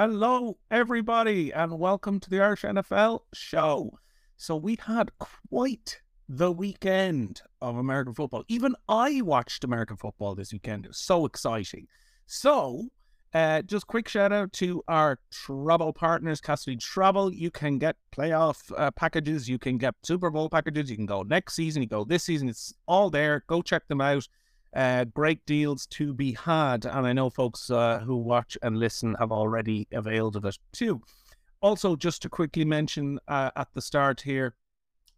Hello, everybody, and welcome to the Irish NFL show. So, we had quite the weekend of American football. Even I watched American football this weekend. It was so exciting. So, uh, just quick shout out to our travel partners, Cassidy Travel. You can get playoff uh, packages, you can get Super Bowl packages, you can go next season, you go this season. It's all there. Go check them out. Uh, great deals to be had. And I know folks uh, who watch and listen have already availed of it too. Also, just to quickly mention uh, at the start here,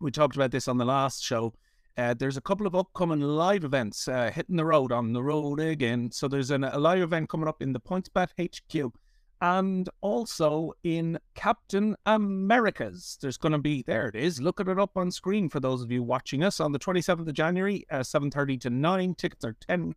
we talked about this on the last show. Uh, there's a couple of upcoming live events uh, hitting the road on the road again. So there's an, a live event coming up in the PointsBet HQ and also in Captain Americas. There's going to be there it is. Look at it up on screen for those of you watching us on the 27th of January, uh, 7:30 to 9. Tickets are 10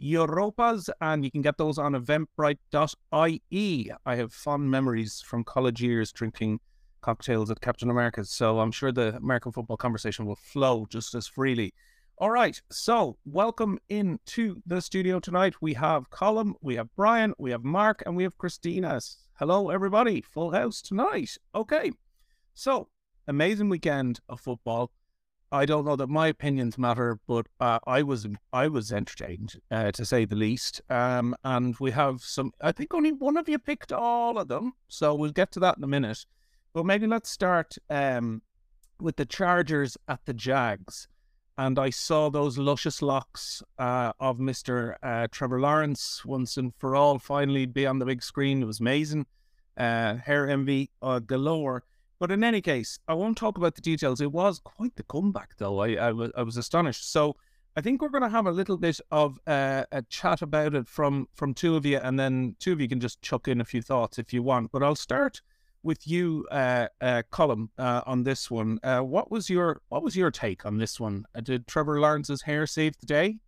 Europas, and you can get those on Eventbrite.ie. I have fond memories from college years drinking cocktails at Captain America's, so I'm sure the American football conversation will flow just as freely. All right, so welcome into the studio tonight. We have Colm, we have Brian, we have Mark, and we have Christina. Hello, everybody. Full house tonight. Okay, so amazing weekend of football. I don't know that my opinions matter, but uh, I was I was entertained uh, to say the least. Um, and we have some. I think only one of you picked all of them, so we'll get to that in a minute. But maybe let's start um, with the Chargers at the Jags and I saw those luscious locks uh, of Mr. Uh, Trevor Lawrence once and for all finally be on the big screen. It was amazing. Uh, hair envy uh, galore. But in any case, I won't talk about the details. It was quite the comeback, though. I, I, was, was astonished. So I think we're going to have a little bit of uh, a chat about it from, from two of you, and then two of you can just chuck in a few thoughts if you want. But I'll start with you, uh, uh, Colm, uh, on this one. Uh, what was your what was your take on this one? Uh, did Trevor Lawrence's hair save the day?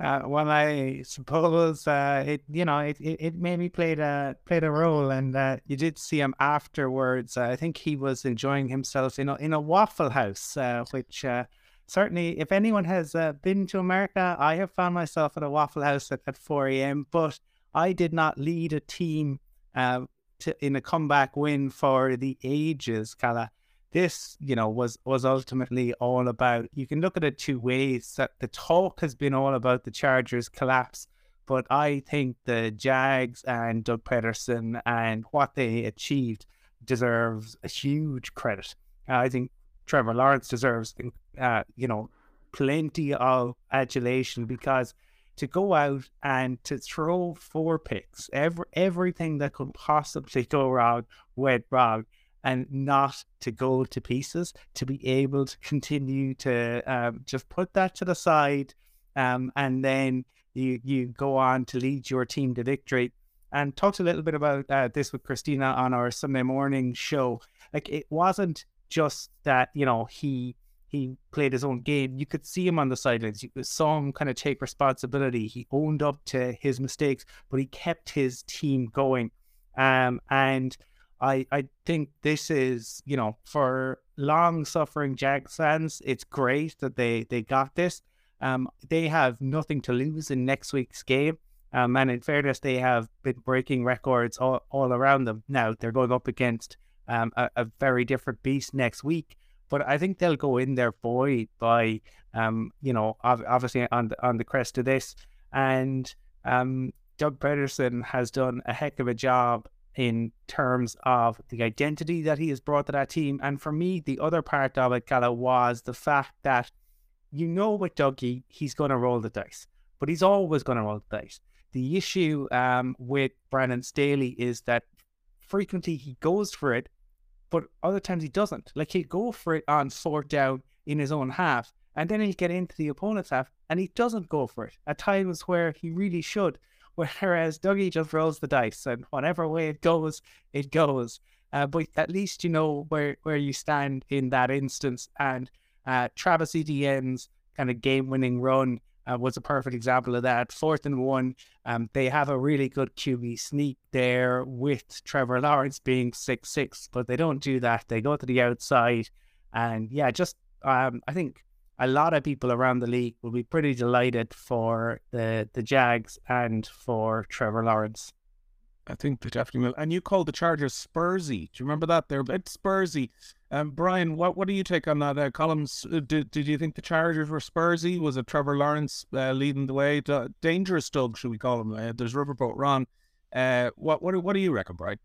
Uh, well, I suppose uh, it you know it, it, it maybe played a played a role, and uh, you did see him afterwards. I think he was enjoying himself in a in a Waffle House, uh, which uh, certainly, if anyone has uh, been to America, I have found myself at a Waffle House at, at four a.m. But I did not lead a team to, in a comeback win for the ages, Kala. This, you know, was was ultimately all about. You can look at it two ways. That the talk has been all about the Chargers collapse, but I think the Jags and Doug Pederson and what they achieved deserves a huge credit. Uh, I think Trevor Lawrence deserves, uh, you know, plenty of adulation because to go out and to throw four picks, every, everything that could possibly go wrong went wrong, and not to go to pieces, to be able to continue to um, just put that to the side, um, and then you you go on to lead your team to victory. And talked a little bit about uh, this with Christina on our Sunday morning show. Like it wasn't just that you know he he played his own game. You could see him on the sidelines. You saw him kind of take responsibility. He owned up to his mistakes, but he kept his team going. Um, and I I think this is you know for long suffering Jags fans, it's great that they they got this. Um, they have nothing to lose in next week's game. Um, and in fairness, they have been breaking records all, all around them. Now they're going up against um, a, a very different beast next week. But I think they'll go in there buoyed by, um, you know, obviously on the, on the crest of this. And um, Doug Pederson has done a heck of a job in terms of the identity that he has brought to that team. And for me, the other part of it, Gala, was the fact that you know with Dougie, he's going to roll the dice, but he's always going to roll the dice. The issue um, with Brandon Staley is that frequently he goes for it but other times he doesn't. Like he'll go for it on fourth down in his own half, and then he'll get into the opponent's half, and he doesn't go for it at times where he really should. Whereas Dougie just rolls the dice, and whatever way it goes, it goes. Uh, but at least you know where, where you stand in that instance. And uh, Travis Etienne's kind of game winning run uh, was a perfect example of that. Fourth and one, um, they have a really good QB sneak there with Trevor Lawrence being six six, but they don't do that. They go to the outside, and yeah, just um, I think a lot of people around the league will be pretty delighted for the the Jags and for Trevor Lawrence. I think they definitely will. And you called the Chargers Spursy. Do you remember that? They're a bit Spursy. Um, Brian, what what do you take on that? Uh, Columns, uh, did, did you think the Chargers were Spursy? Was it Trevor Lawrence uh, leading the way? Dangerous Doug, should we call him? Uh, there's Riverboat Ron. Uh, what what what do you reckon, Brian?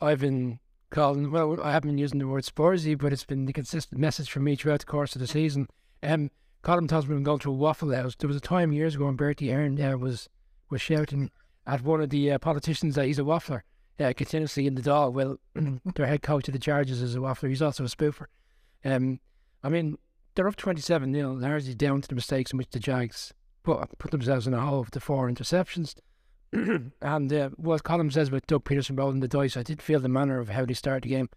I've been calling. Well, I haven't been using the word Spursy, but it's been the consistent message from me throughout the course of the season. Um, Colin we've been going through a waffle house. There was a time years ago when Bertie Ahern uh, was was shouting at one of the uh, politicians that he's a waffler uh, continuously in the Dáil. Well, their head coach of the Chargers is a waffler. He's also a spoofer. Um, I mean, they're up 27 0, largely down to the mistakes in which the Jags put, put themselves in a hole with the four interceptions. and uh, what Colin says about Doug Pederson rolling the dice, I did feel the manner of how they started the game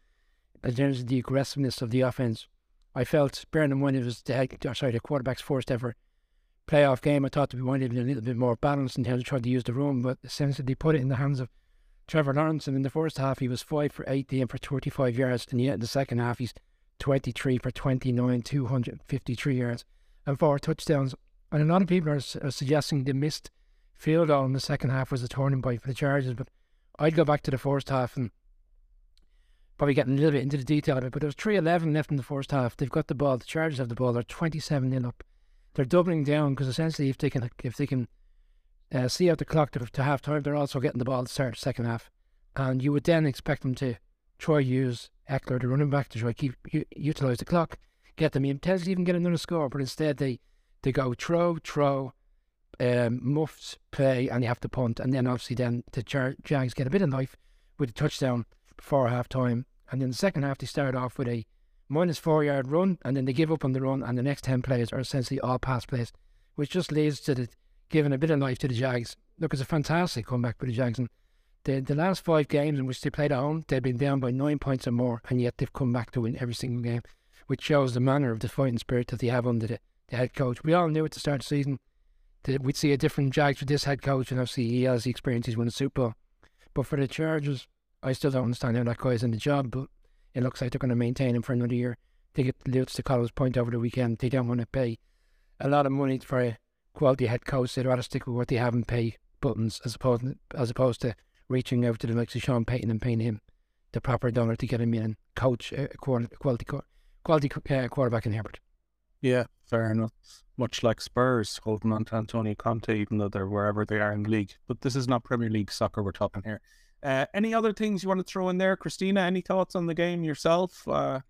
in terms of the aggressiveness of the offense. I felt, bearing in mind it was the head, sorry, the quarterback's first ever playoff game, I thought that we wanted a little bit more balanced in terms of trying to use the run, but essentially they put it in the hands of Trevor Lawrence. And in the first half, he was 5 for 18 for 35 yards, and yet in the second half, he's 23 for 29, 253 yards, and four touchdowns. And a lot of people are, are suggesting the missed field goal in the second half was a turning point for the Chargers, but I'd go back to the first half and probably getting a little bit into the detail of it, but there was 3 11 left in the first half. They've got the ball, the Chargers have the ball, they're 27 0 up they're doubling down because essentially if they can if they can uh, see out the clock to, to half time, they're also getting the ball to start the second half, and you would then expect them to try use Ekeler, the running back, to try keep u- utilize the clock, get them potentially even get another score, but instead they they go throw, throw, um, muffs, play, and you have to punt, and then obviously then the Jar- Jags get a bit of life with a touchdown before half time, and then the second half they start off with a minus four yard run, and then they give up on the run, and the next 10 plays are essentially all pass plays, which just leads to the giving a bit of life to the Jags. Look, it's a fantastic comeback for the Jags. And the, the last five games in which they played at home, they've been down by nine points or more, and yet they've come back to win every single game, which shows the manner of the fighting spirit that they have under the, the head coach. We all knew at the start of the season that we'd see a different Jags with this head coach, and obviously he has the experience, he's won a Super Bowl. But for the Chargers, I still don't understand how that guy's in the job, but it looks like they're going to maintain him for another year they get Lutz to Colin's point over the weekend. They don't want to pay a lot of money for a quality head coach. They'd rather stick with what they have and pay buttons as opposed as opposed to reaching out to the likes of Sean Payton and paying him the proper dollar to get him in and coach a quality quality uh, quarterback in Herbert. Yeah, fair enough. Much like Spurs holding on to Antonio Conte, even though they're wherever they are in the league. But this is not Premier League soccer we're talking here. Uh, any other things you want to throw in there, Christina? Any thoughts on the game yourself? Uh,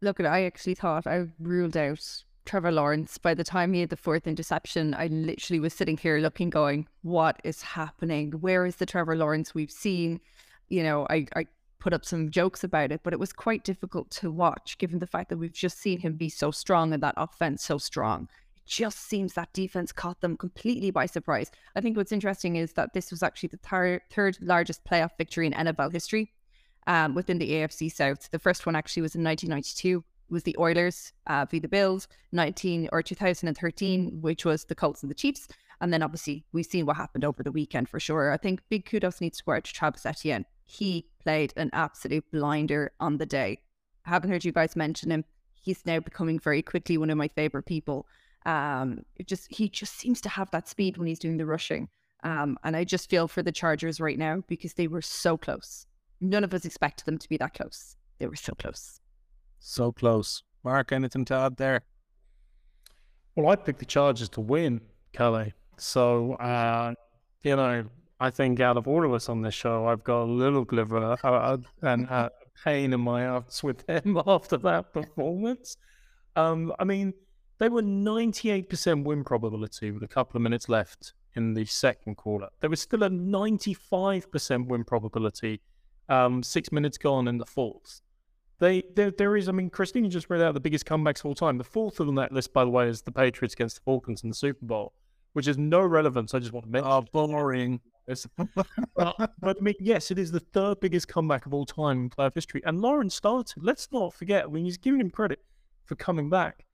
look, I actually thought I ruled out Trevor Lawrence. By the time he had the fourth interception, I literally was sitting here looking, going, "What is happening? Where is the Trevor Lawrence we've seen?" You know, I, I put up some jokes about it, but it was quite difficult to watch given the fact that we've just seen him be so strong and that offense so strong. Just seems that defense caught them completely by surprise. I think what's interesting is that this was actually the thir- third largest playoff victory in NFL history um, within the AFC South. The first one actually was in 1992 was the Oilers uh, v the Bills, 19 or 2013, which was the Colts and the Chiefs. And then obviously we've seen what happened over the weekend for sure. I think big kudos needs to go out to Travis Etienne. He played an absolute blinder on the day. I haven't heard you guys mention him. He's now becoming very quickly one of my favorite people. Um, it just he just seems to have that speed when he's doing the rushing. Um, and I just feel for the Chargers right now because they were so close none of us expected them to be that close. They were so close. So close. Mark, anything to add there? Well, I picked the Chargers to win, Kelly. So, uh, you know, I think out of all of us on this show, I've got a little bit of a, a, a, a pain in my ass with them after that performance. Um, I mean, they were 98% win probability with a couple of minutes left in the second quarter. There was still a 95% win probability um, six minutes gone in the fourth. They there, there is. I mean, Christina just read out the biggest comebacks of all time. The fourth on that list, by the way, is the Patriots against the Falcons in the Super Bowl, which is no relevance. I just want to mention. Oh, boring. but, but I mean, yes, it is the third biggest comeback of all time in playoff history. And Lawrence started. Let's not forget. I mean, he's giving him credit for coming back.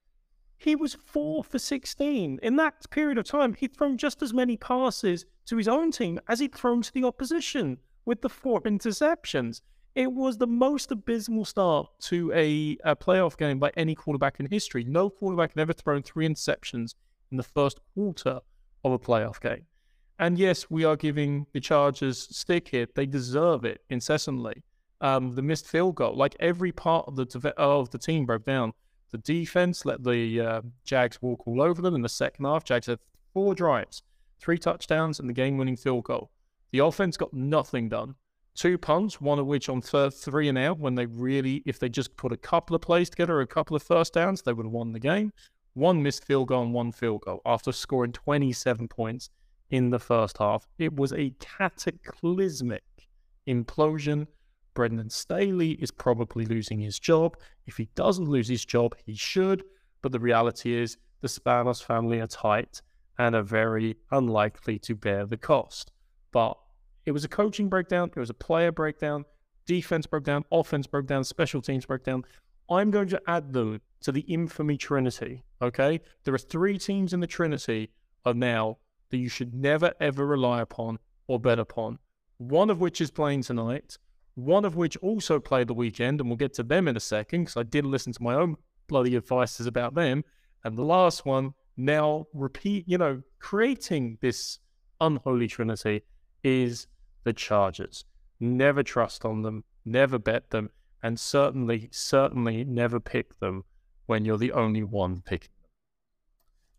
He was four for 16. In that period of time, he'd thrown just as many passes to his own team as he'd thrown to the opposition with the four interceptions. It was the most abysmal start to a, a playoff game by any quarterback in history. No quarterback had ever thrown three interceptions in the first quarter of a playoff game. And yes, we are giving the Chargers stick here. They deserve it incessantly. Um, the missed field goal, like every part of the of the team broke down. The defense let the uh, Jags walk all over them in the second half. Jags had four drives, three touchdowns, and the game-winning field goal. The offense got nothing done. Two punts, one of which on third three and out, when they really, if they just put a couple of plays together, a couple of first downs, they would have won the game. One missed field goal and one field goal after scoring 27 points in the first half. It was a cataclysmic implosion. Brandon Staley is probably losing his job. If he doesn't lose his job, he should. But the reality is, the Spanos family are tight and are very unlikely to bear the cost. But it was a coaching breakdown, it was a player breakdown, defense broke down, offense broke down, special teams broke down. I'm going to add them to the infamy trinity. Okay, there are three teams in the trinity are now that you should never ever rely upon or bet upon. One of which is playing tonight. One of which also played the weekend, and we'll get to them in a second because I did listen to my own bloody advices about them. And the last one now repeat, you know, creating this unholy trinity is the Chargers. Never trust on them, never bet them, and certainly, certainly never pick them when you're the only one picking.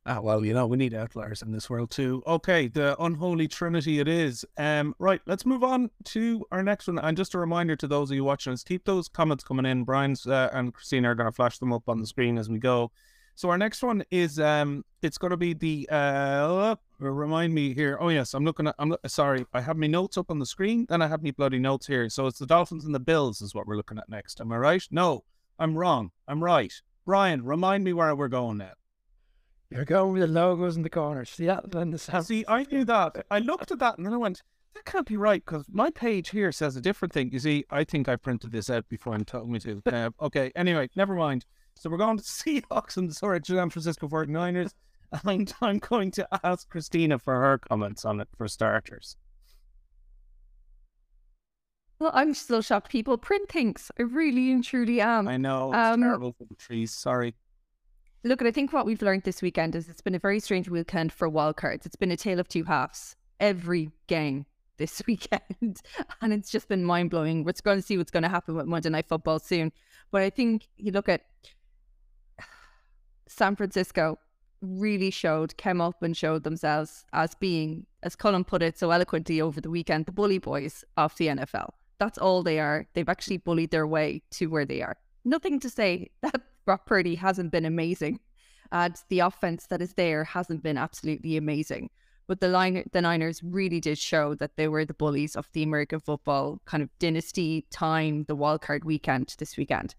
Ah, well, you know, we need outliers in this world too. Okay, the unholy trinity it is. Um, right, let's move on to our next one. And just a reminder to those of you watching us, keep those comments coming in. Brian's uh, and Christina are going to flash them up on the screen as we go. So our next one is um, it's going to be the uh, remind me here. Oh yes, I'm looking at. I'm sorry, I have my notes up on the screen. Then I have my bloody notes here. So it's the Dolphins and the Bills is what we're looking at next. Am I right? No, I'm wrong. I'm right. Brian, remind me where we're going now. You're going with the logos in the corners. See that? And the sound. See, I knew that. I looked at that and then I went, that can't be right because my page here says a different thing. You see, I think I printed this out before and told me to. Uh, okay, anyway, never mind. So we're going to Seahawks and the sorry, San Francisco 49ers. And I'm going to ask Christina for her comments on it for starters. Well, I'm still shocked people print things. I really and truly am. I know. It's Um, terrible for the trees. Sorry. Look, I think what we've learned this weekend is it's been a very strange weekend for wildcards. It's been a tale of two halves. Every game this weekend. and it's just been mind blowing. We're going to see what's going to happen with Monday Night Football soon. But I think you look at San Francisco really showed, came up and showed themselves as being, as Colin put it so eloquently over the weekend, the bully boys of the NFL. That's all they are. They've actually bullied their way to where they are. Nothing to say that Brock Purdy hasn't been amazing. And the offense that is there hasn't been absolutely amazing. But the line, the Niners really did show that they were the bullies of the American football kind of dynasty time, the wildcard weekend this weekend.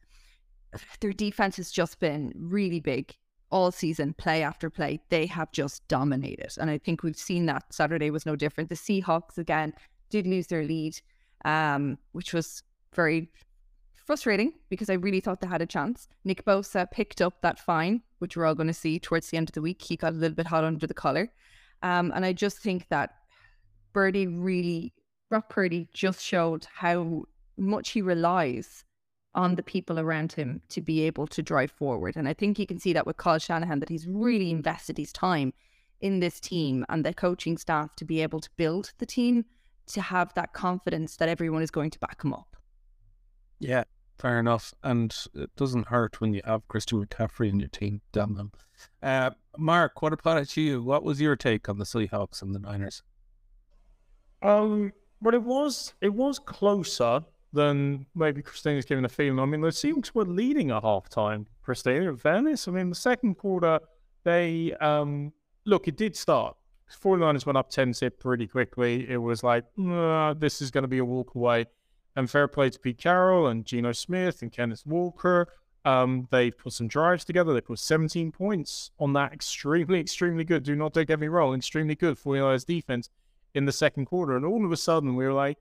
Their defense has just been really big all season, play after play. They have just dominated. And I think we've seen that Saturday was no different. The Seahawks, again, did lose their lead, um, which was very frustrating because I really thought they had a chance. Nick Bosa picked up that fine, which we're all going to see towards the end of the week. He got a little bit hot under the collar. Um, and I just think that Birdie really, Brock Purdy just showed how much he relies on the people around him to be able to drive forward. And I think you can see that with Kyle Shanahan, that he's really invested his time in this team and the coaching staff to be able to build the team to have that confidence that everyone is going to back him up. Yeah, fair enough. And it doesn't hurt when you have Christian McCaffrey in your team, damn them. Uh, Mark, what about it to you? What was your take on the Seahawks and the Niners? Um, but it was it was closer than maybe Christina's giving a feeling. I mean, the Seahawks were leading at halftime. Christina, in fairness, I mean, the second quarter, they um look, it did start. 49ers went up 10 zip pretty quickly. It was like, nah, this is going to be a walk away. And fair play to Pete Carroll and Geno Smith and Kenneth Walker. Um, they put some drives together. They put 17 points on that. Extremely, extremely good. Do not take every role. Extremely good 49ers defense in the second quarter. And all of a sudden, we were like,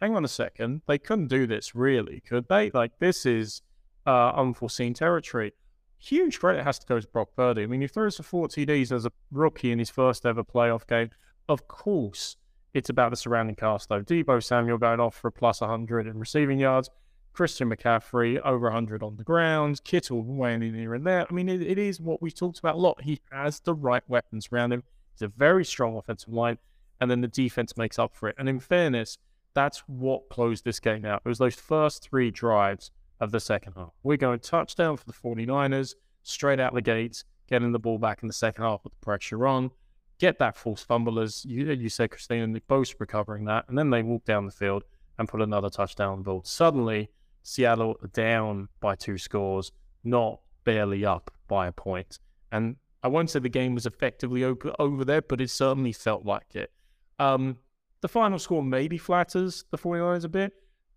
hang on a second. They couldn't do this, really, could they? Like, this is uh, unforeseen territory. Huge credit has to go to Brock Purdy. I mean, he throws for four TDs as a rookie in his first ever playoff game. Of course, it's about the surrounding cast, though. Deebo Samuel going off for a plus 100 in receiving yards. Christian McCaffrey over 100 on the ground. Kittle weighing in here and there. I mean, it, it is what we talked about a lot. He has the right weapons around him. It's a very strong offensive line. and then the defense makes up for it. And in fairness, that's what closed this game out. It was those first three drives of the second half. We're going touchdown for the 49ers, straight out the gates, getting the ball back in the second half with the pressure on, get that false fumble, as you, you said, Christina, and both recovering that, and then they walk down the field and put another touchdown on the board. Suddenly, Seattle down by two scores, not barely up by a point. And I won't say the game was effectively over, over there, but it certainly felt like it. Um, the final score maybe flatters the 49ers a bit.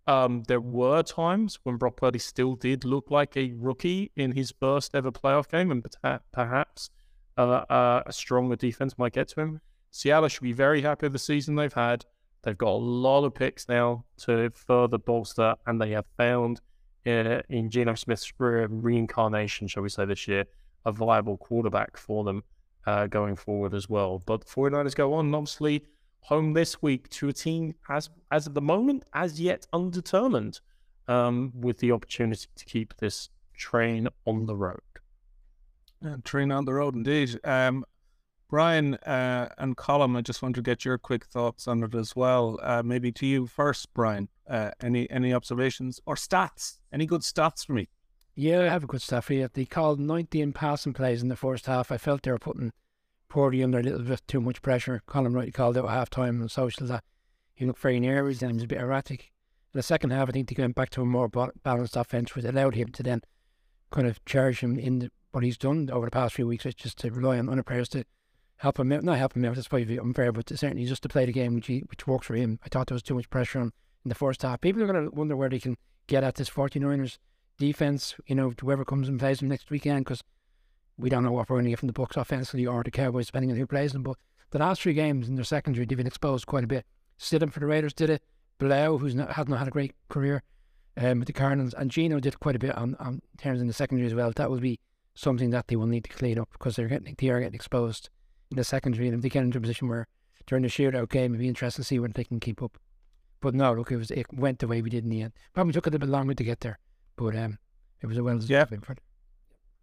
Um, there were times when Brock Purdy still did look like a rookie in his first ever playoff game, and perhaps a stronger defense might get to him. Seattle should be very happy with the season they've had. They've got a lot of picks now to further bolster, and they have found uh, in Geno Smith's reincarnation, shall we say, this year, a viable quarterback for them uh, going forward as well. But the 49ers go on, obviously, home this week to a team as as of the moment as yet undetermined, um, with the opportunity to keep this train on the road. Yeah, train on the road, indeed. Um, Brian uh, and Colm, I just want to get your quick thoughts on it as well. Uh, maybe to you first, Brian. Uh, any any observations or stats? Any good stats for me? Yeah, I have a good stat for you. They called 19 passing plays in the first half. I felt they were putting Purdy under a little bit too much pressure. Colm Wright called out at half time on social that he looked very nervous and he was a bit erratic. In the second half, I think they went back to a more balanced offense, which allowed him to then kind of charge him in the, what he's done over the past few weeks, is just to rely on other players to help him out. Not help him out, that's probably unfair, but certainly just to play the game which, he, which works for him. I thought there was too much pressure on in the first half. People are going to wonder where they can get at this 49ers defense, you know, whoever comes and plays them next weekend, because we don't know what we're going to get from the Bucs offensively or the Cowboys, depending on who plays them. But the last three games in their secondary, they've been exposed quite a bit. Stidham for the Raiders did it. Blough, who's not, has not had a great career um, with the Cardinals, and Geno did quite a bit on, on terms in the secondary as well. That will be something that they will need to clean up because they're getting they are getting exposed in the secondary, and if they get into a position where during the shootout game, it'd be interesting to see whether they can keep up. But no, look, it was it went the way we did in the end. Probably took a little bit longer to get there, but um, it was a well deserved yeah.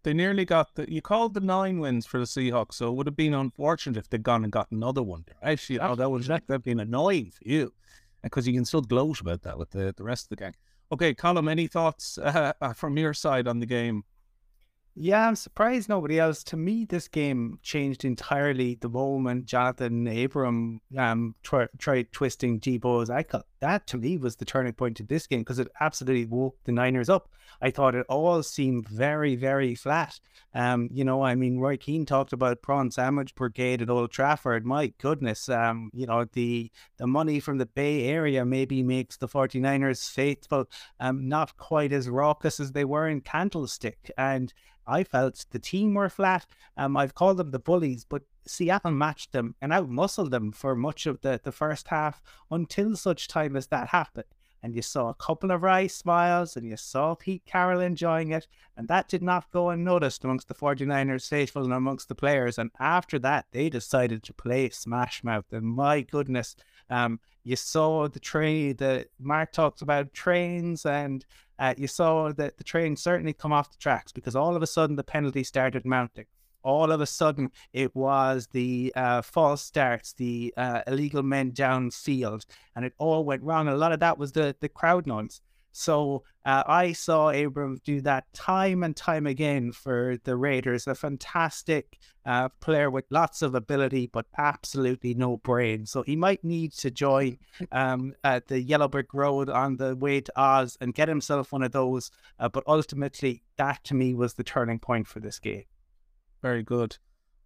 They nearly got the. You called the nine wins for the Seahawks, so it would have been unfortunate if they'd gone and got another one. Actually, oh, that would have been annoying for you, because you can still gloat about that with the the rest of the gang. Okay, Colm, any thoughts uh, from your side on the game? Yeah, I'm surprised nobody else. To me, this game changed entirely the moment Jonathan Abram um, tried twisting Deebo's ankle. That to me was the turning point of this game because it absolutely woke the Niners up. I thought it all seemed very, very flat. Um, you know, I mean, Roy Keane talked about prawn sandwich brigade at Old Trafford. My goodness, um, you know, the the money from the Bay Area maybe makes the 49ers faithful, um, not quite as raucous as they were in Candlestick. And I felt the team were flat. Um, I've called them the bullies, but Seattle matched them and outmuscled them for much of the, the first half until such time as that happened. And you saw a couple of Rice smiles and you saw Pete Carroll enjoying it. And that did not go unnoticed amongst the 49ers faithful and amongst the players. And after that, they decided to play Smash Mouth. And my goodness, um, you saw the train, the Mark talks about trains and uh, you saw that the train certainly come off the tracks because all of a sudden the penalty started mounting. All of a sudden, it was the uh, false starts, the uh, illegal men downfield, and it all went wrong. a lot of that was the the crowd noise. So uh, I saw Abram do that time and time again for the Raiders. A fantastic uh, player with lots of ability, but absolutely no brain. So he might need to join um, at the Yellow Brick Road on the way to Oz and get himself one of those. Uh, but ultimately, that to me was the turning point for this game. Very good.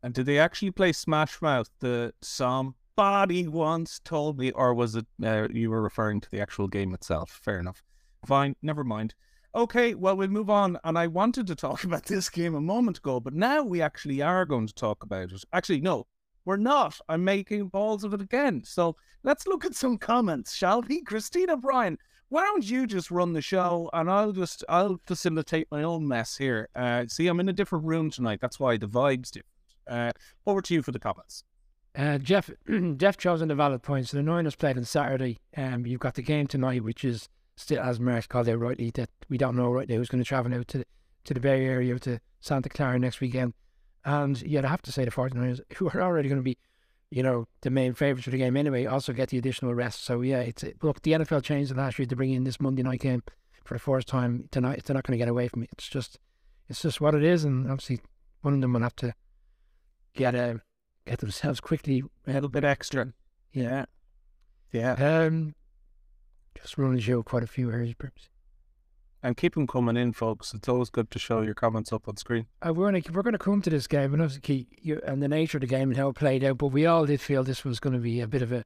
And did they actually play Smash Mouth, the somebody once told me, or was it uh, you were referring to the actual game itself? Fair enough. Fine, never mind. Okay, well, we'll move on. And I wanted to talk about this game a moment ago, but now we actually are going to talk about it. Actually, no, we're not. I'm making balls of it again. So let's look at some comments, shall we? Christina Brian, why don't you just run the show and I'll just I'll facilitate my own mess here. Uh, see, I'm in a different room tonight. That's why the vibe's different. Uh, over to you for the comments. Uh, Jeff Jeff chose the valid points. So the Niners played on Saturday. Um, you've got the game tonight, which is still, as Mark called out rightly, that we don't know right now who's going to travel out to to the Bay Area to Santa Clara next weekend. And yet, I have to say, the 49ers, who are already going to be you know, the main favourites for the game anyway, also get the additional rest. So yeah, it's look the NFL changed it last year to bring in this Monday night game for the first time tonight. They're not going to get away from it. It's just, it's just what it is, and obviously one of them will have to get a uh, get themselves quickly a little bit extra. Yeah, yeah. Um, just running the show quite a few areas, perhaps. And keep them coming in, folks. It's always good to show your comments up on screen. Uh, we're going to we're going to come to this game, and obviously, you, and the nature of the game and how it played out. But we all did feel this was going to be a bit of a,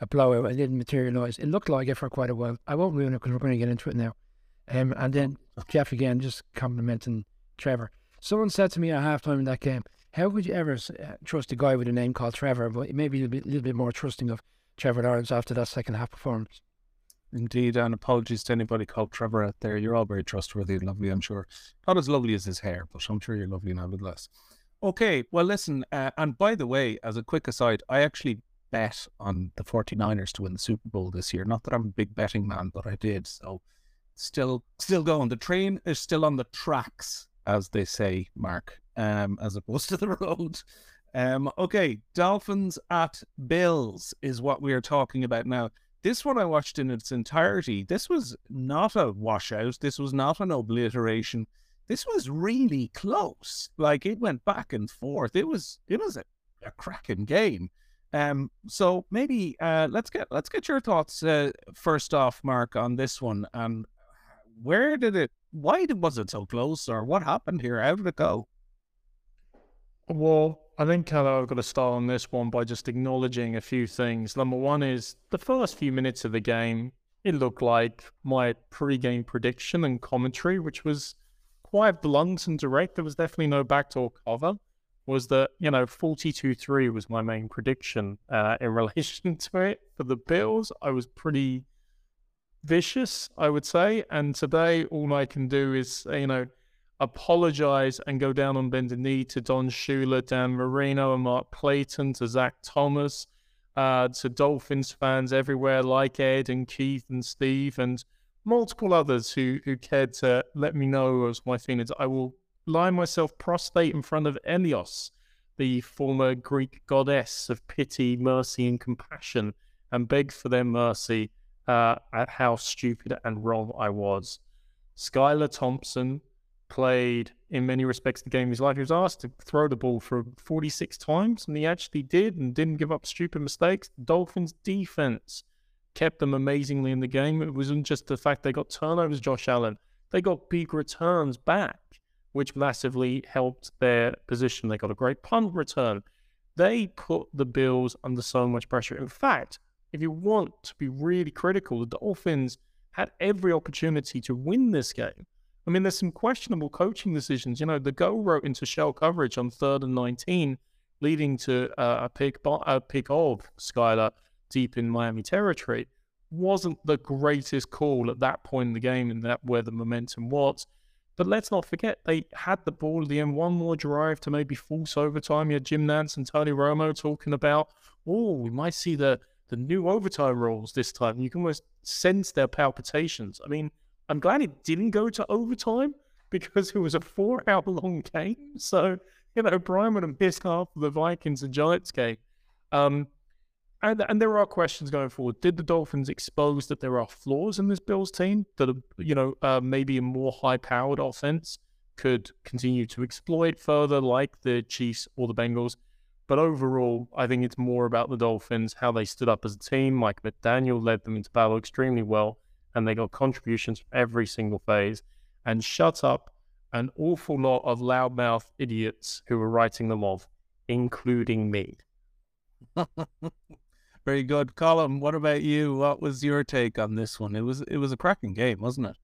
a blowout. It didn't materialise. It looked like it for quite a while. I won't ruin it because we're going to get into it now. Um, and then Jeff again, just complimenting Trevor. Someone said to me at halftime in that game, "How would you ever uh, trust a guy with a name called Trevor?" But maybe a little bit, little bit more trusting of Trevor Lawrence after that second half performance. Indeed, and apologies to anybody called Trevor out there. You're all very trustworthy and lovely, I'm sure. Not as lovely as his hair, but I'm sure you're lovely nevertheless. Okay, well, listen, uh, and by the way, as a quick aside, I actually bet on the 49ers to win the Super Bowl this year. Not that I'm a big betting man, but I did. So still still going. The train is still on the tracks, as they say, Mark, um, as opposed to the road. Um, okay, Dolphins at Bills is what we are talking about now. This one I watched in its entirety. This was not a washout. This was not an obliteration. This was really close. Like it went back and forth. It was it was a, a cracking game. Um, so maybe uh, let's get let's get your thoughts uh, first off, Mark, on this one. And where did it? Why was it so close, or what happened here? How did it go? Well, I think uh, I've got to start on this one by just acknowledging a few things. Number one is the first few minutes of the game, it looked like my pre-game prediction and commentary, which was quite blunt and direct. There was definitely no backdoor cover. Was that you know 42-3 was my main prediction uh, in relation to it for the Bills. I was pretty vicious, I would say, and today all I can do is you know apologize and go down on bended knee to Don Shula, Dan Marino, and Mark Clayton, to Zach Thomas, uh, to Dolphins fans everywhere like Ed and Keith and Steve and multiple others who, who cared to let me know as my feelings. I will lie myself prostrate in front of Eleos, the former Greek goddess of pity, mercy, and compassion, and beg for their mercy uh, at how stupid and wrong I was. Skylar Thompson played in many respects the game of his life. He was asked to throw the ball for 46 times, and he actually did and didn't give up stupid mistakes. The Dolphins' defense kept them amazingly in the game. It wasn't just the fact they got turnovers, Josh Allen. They got big returns back, which massively helped their position. They got a great punt return. They put the Bills under so much pressure. In fact, if you want to be really critical, the Dolphins had every opportunity to win this game. I mean, there's some questionable coaching decisions. You know, the go wrote into shell coverage on third and 19, leading to uh, a pick a pick of Skylar deep in Miami territory. Wasn't the greatest call at that point in the game, and that where the momentum was. But let's not forget they had the ball at the end, one more drive to maybe force overtime. You had Jim Nantz and Tony Romo talking about, oh, we might see the the new overtime rules this time. You can almost sense their palpitations. I mean, I'm glad it didn't go to overtime because it was a four hour long game. So, you know, Brian would have missed half of the Vikings and Giants game. Um, and, and there are questions going forward. Did the Dolphins expose that there are flaws in this Bills team that, you know, uh, maybe a more high powered offense could continue to exploit further, like the Chiefs or the Bengals? But overall, I think it's more about the Dolphins, how they stood up as a team. Mike McDaniel led them into battle extremely well and they got contributions from every single phase and shut up an awful lot of loudmouth idiots who were writing them off, including me. Very good, Colin. What about you? What was your take on this one? It was it was a cracking game, wasn't it?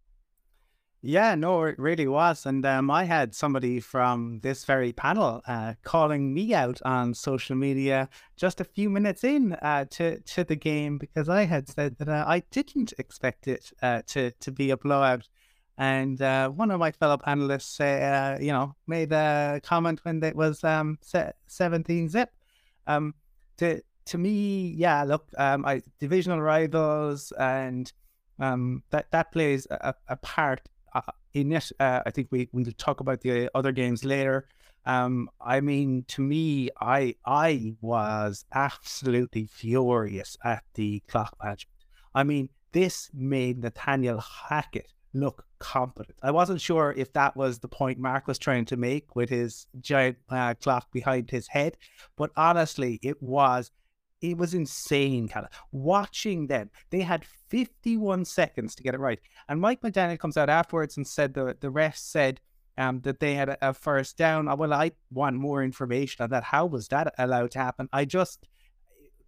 Yeah, no, it really was. And um, I had somebody from this very panel uh, calling me out on social media just a few minutes in uh, to to the game because I had said that uh, I didn't expect it uh, to to be a blowout. And uh, one of my fellow panelists, uh, you know, made a comment when it was um, 17 zip. Um, to to me, yeah, look, um, I divisional rivals and um, that that plays a, a part uh, in it, uh, I think we we'll talk about the other games later. Um, I mean, to me, I I was absolutely furious at the clock management. I mean, this made Nathaniel Hackett look competent. I wasn't sure if that was the point Mark was trying to make with his giant uh, clock behind his head, but honestly, it was it was insane, kind of watching them. They had 51 seconds to get it right, and Mike McDaniel comes out afterwards and said the the ref said um, that they had a, a first down. Uh, well, I want more information on that. How was that allowed to happen? I just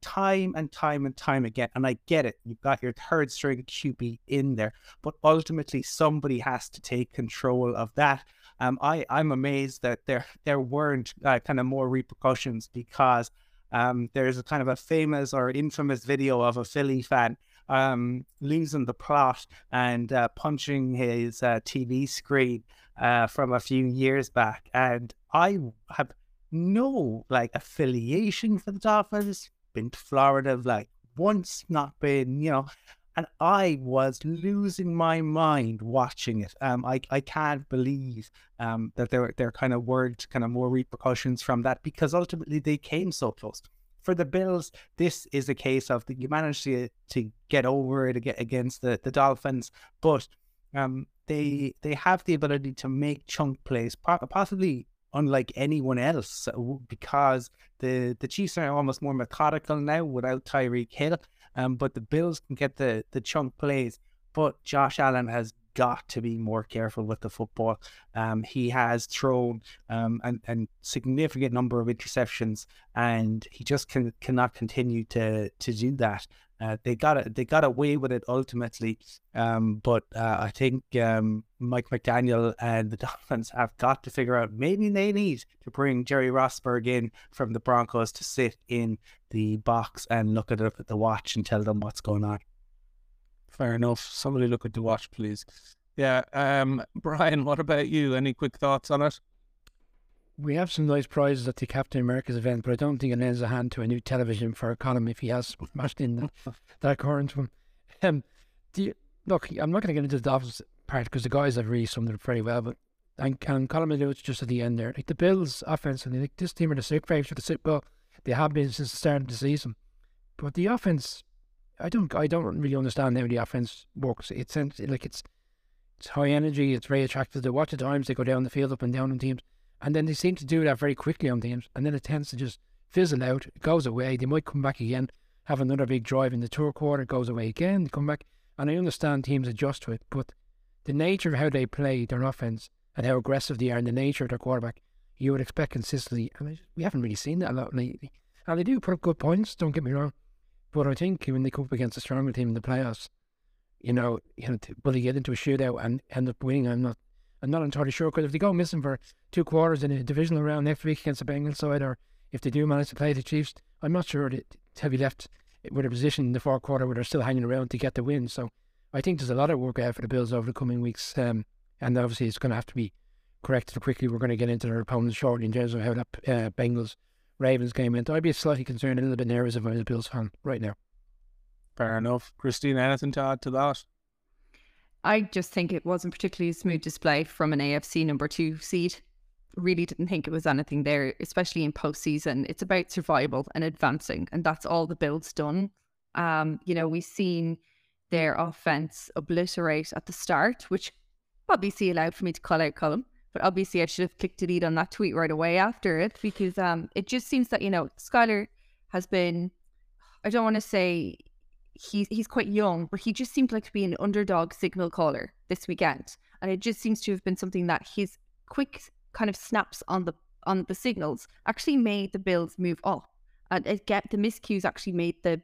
time and time and time again. And I get it. You've got your third string QB in there, but ultimately somebody has to take control of that. Um, I I'm amazed that there there weren't uh, kind of more repercussions because um, there's a kind of a famous or infamous video of a Philly fan um, losing the plot and uh, punching his uh, TV screen uh, from a few years back, and I have no like affiliation for the Dolphins. Been to Florida like once, not been, you know, and I was losing my mind watching it. Um, I, I can't believe um, that there there kind of were kind of more repercussions from that because ultimately they came so close. For the Bills, this is a case of that you managed to to get over it against the, the Dolphins, but um, they they have the ability to make chunk plays, possibly unlike anyone else because the the Chiefs are almost more methodical now without Tyreek Hill. Um, but the Bills can get the the chunk plays. But Josh Allen has got to be more careful with the football. Um, he has thrown um, an, an significant number of interceptions, and he just can, cannot continue to to do that. Uh, they got it. They got away with it ultimately, um, but uh, I think um, Mike McDaniel and the Dolphins have got to figure out maybe they need to bring Jerry Rosburg in from the Broncos to sit in the box and look at, it, at the watch and tell them what's going on. Fair enough. Somebody look at the watch, please. Yeah, um, Brian, what about you? Any quick thoughts on it? We have some nice prizes at the Captain America's event, but I don't think it lends a hand to a new television for Colin if he has smashed in that, that current one. Um, you, look, I'm not going to get into the Dolphins part because the guys have really summed it up very well, but and, and Colin it's just at the end there. Like the Bills offense, and like this team are the sick faves for the Super Bowl. They have been since the start of the season, but the offense, I don't, I don't really understand how the offense works. It's like it's, it's high energy. It's very attractive to watch. At times they go down the field, up and down on teams and then they seem to do that very quickly on teams. And then it tends to just fizzle out. It goes away. They might come back again, have another big drive in the tour quarter, goes away again, they come back. And I understand teams adjust to it, but the nature of how they play their offense and how aggressive they are and the nature of their quarterback, you would expect consistently. And we haven't really seen that a lot lately. And they do put up good points, don't get me wrong. But I think when they come up against a stronger team in the playoffs, you know, you know, will they get into a shootout and end up winning? I'm not I'm not entirely sure because if they go missing for two quarters in a divisional round next week against the Bengals side, or if they do manage to play the Chiefs, I'm not sure that they'll be left with a position in the fourth quarter where they're still hanging around to get the win. So I think there's a lot of work ahead for the Bills over the coming weeks, um, and obviously it's going to have to be corrected quickly. We're going to get into their opponents shortly in terms of how that uh, Bengals Ravens game went. I'd be slightly concerned, a little bit nervous if I was a Bills fan right now. Fair enough. Christine, anything to add to that? I just think it wasn't particularly a smooth display from an AFC number two seed. Really didn't think it was anything there, especially in postseason. It's about survival and advancing, and that's all the build's done. Um, you know, we've seen their offense obliterate at the start, which obviously allowed for me to call out Colin. But obviously, I should have clicked delete on that tweet right away after it because um, it just seems that you know Skylar has been. I don't want to say he's he's quite young, but he just seemed like to be an underdog signal caller this weekend, and it just seems to have been something that his quick kind of snaps on the on the signals actually made the Bills move up, and it get the miscues actually made the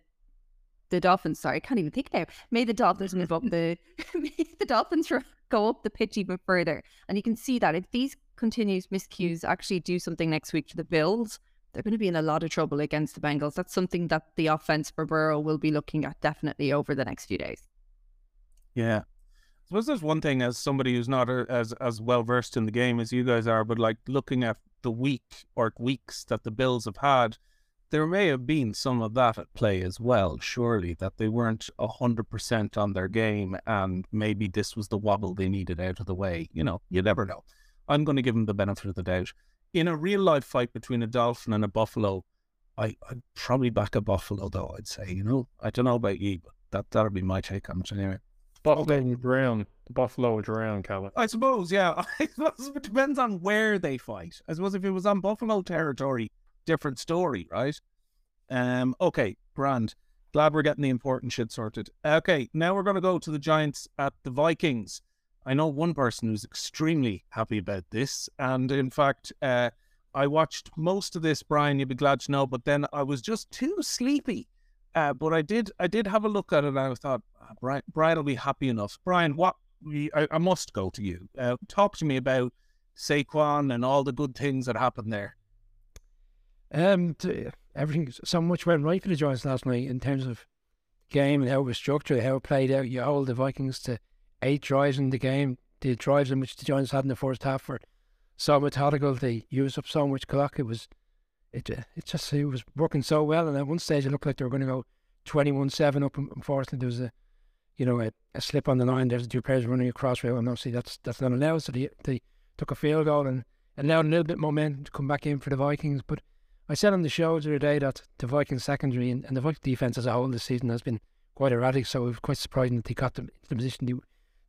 the Dolphins. Sorry, I can't even think now. Made the Dolphins move up the made the Dolphins go up the pitch even further, and you can see that if these continues miscues actually do something next week for the Bills, they're going to be in a lot of trouble against the Bengals. That's something that the offense for Burrow will be looking at definitely over the next few days. Yeah. I suppose there's one thing as somebody who's not uh, as as well versed in the game as you guys are, but like looking at the week or weeks that the Bills have had, there may have been some of that at play as well. Surely that they weren't hundred percent on their game, and maybe this was the wobble they needed out of the way. You know, you never know. I'm going to give them the benefit of the doubt in a real life fight between a dolphin and a buffalo, I, I'd probably back a buffalo though. I'd say, you know, I don't know about you, but that that'll be my take on it anyway. Buffalo would drown. The buffalo would drown, Calvin. I suppose, yeah. It depends on where they fight. I suppose if it was on buffalo territory, different story, right? Um. Okay, grand. Glad we're getting the important shit sorted. Okay, now we're going to go to the Giants at the Vikings. I know one person who's extremely happy about this, and in fact, uh, I watched most of this, Brian. You'd be glad to know, but then I was just too sleepy. Uh, but I did, I did have a look at it, and I thought ah, Brian, Brian will be happy enough. Brian, what? I, I must go to you. Uh, talk to me about Saquon and all the good things that happened there. Um, t- everything so much went right for the Giants last night in terms of game and how it was structured, how it played out. You hold the Vikings to eight drives in the game. The drives in which the Giants had in the first half were so methodical. They used up so much clock. It was, it it just it was working so well. And at one stage, it looked like they were going to go twenty-one-seven up. Unfortunately, there was a, you know, a, a slip on the line. There's two players running across rail, and obviously that's that's not allowed. So they they took a field goal and allowed a little bit momentum to come back in for the Vikings, but I said on the show the other day that the Vikings secondary and, and the Vikings defense as a whole this season has been quite erratic. So it was quite surprising that they got them in the position they,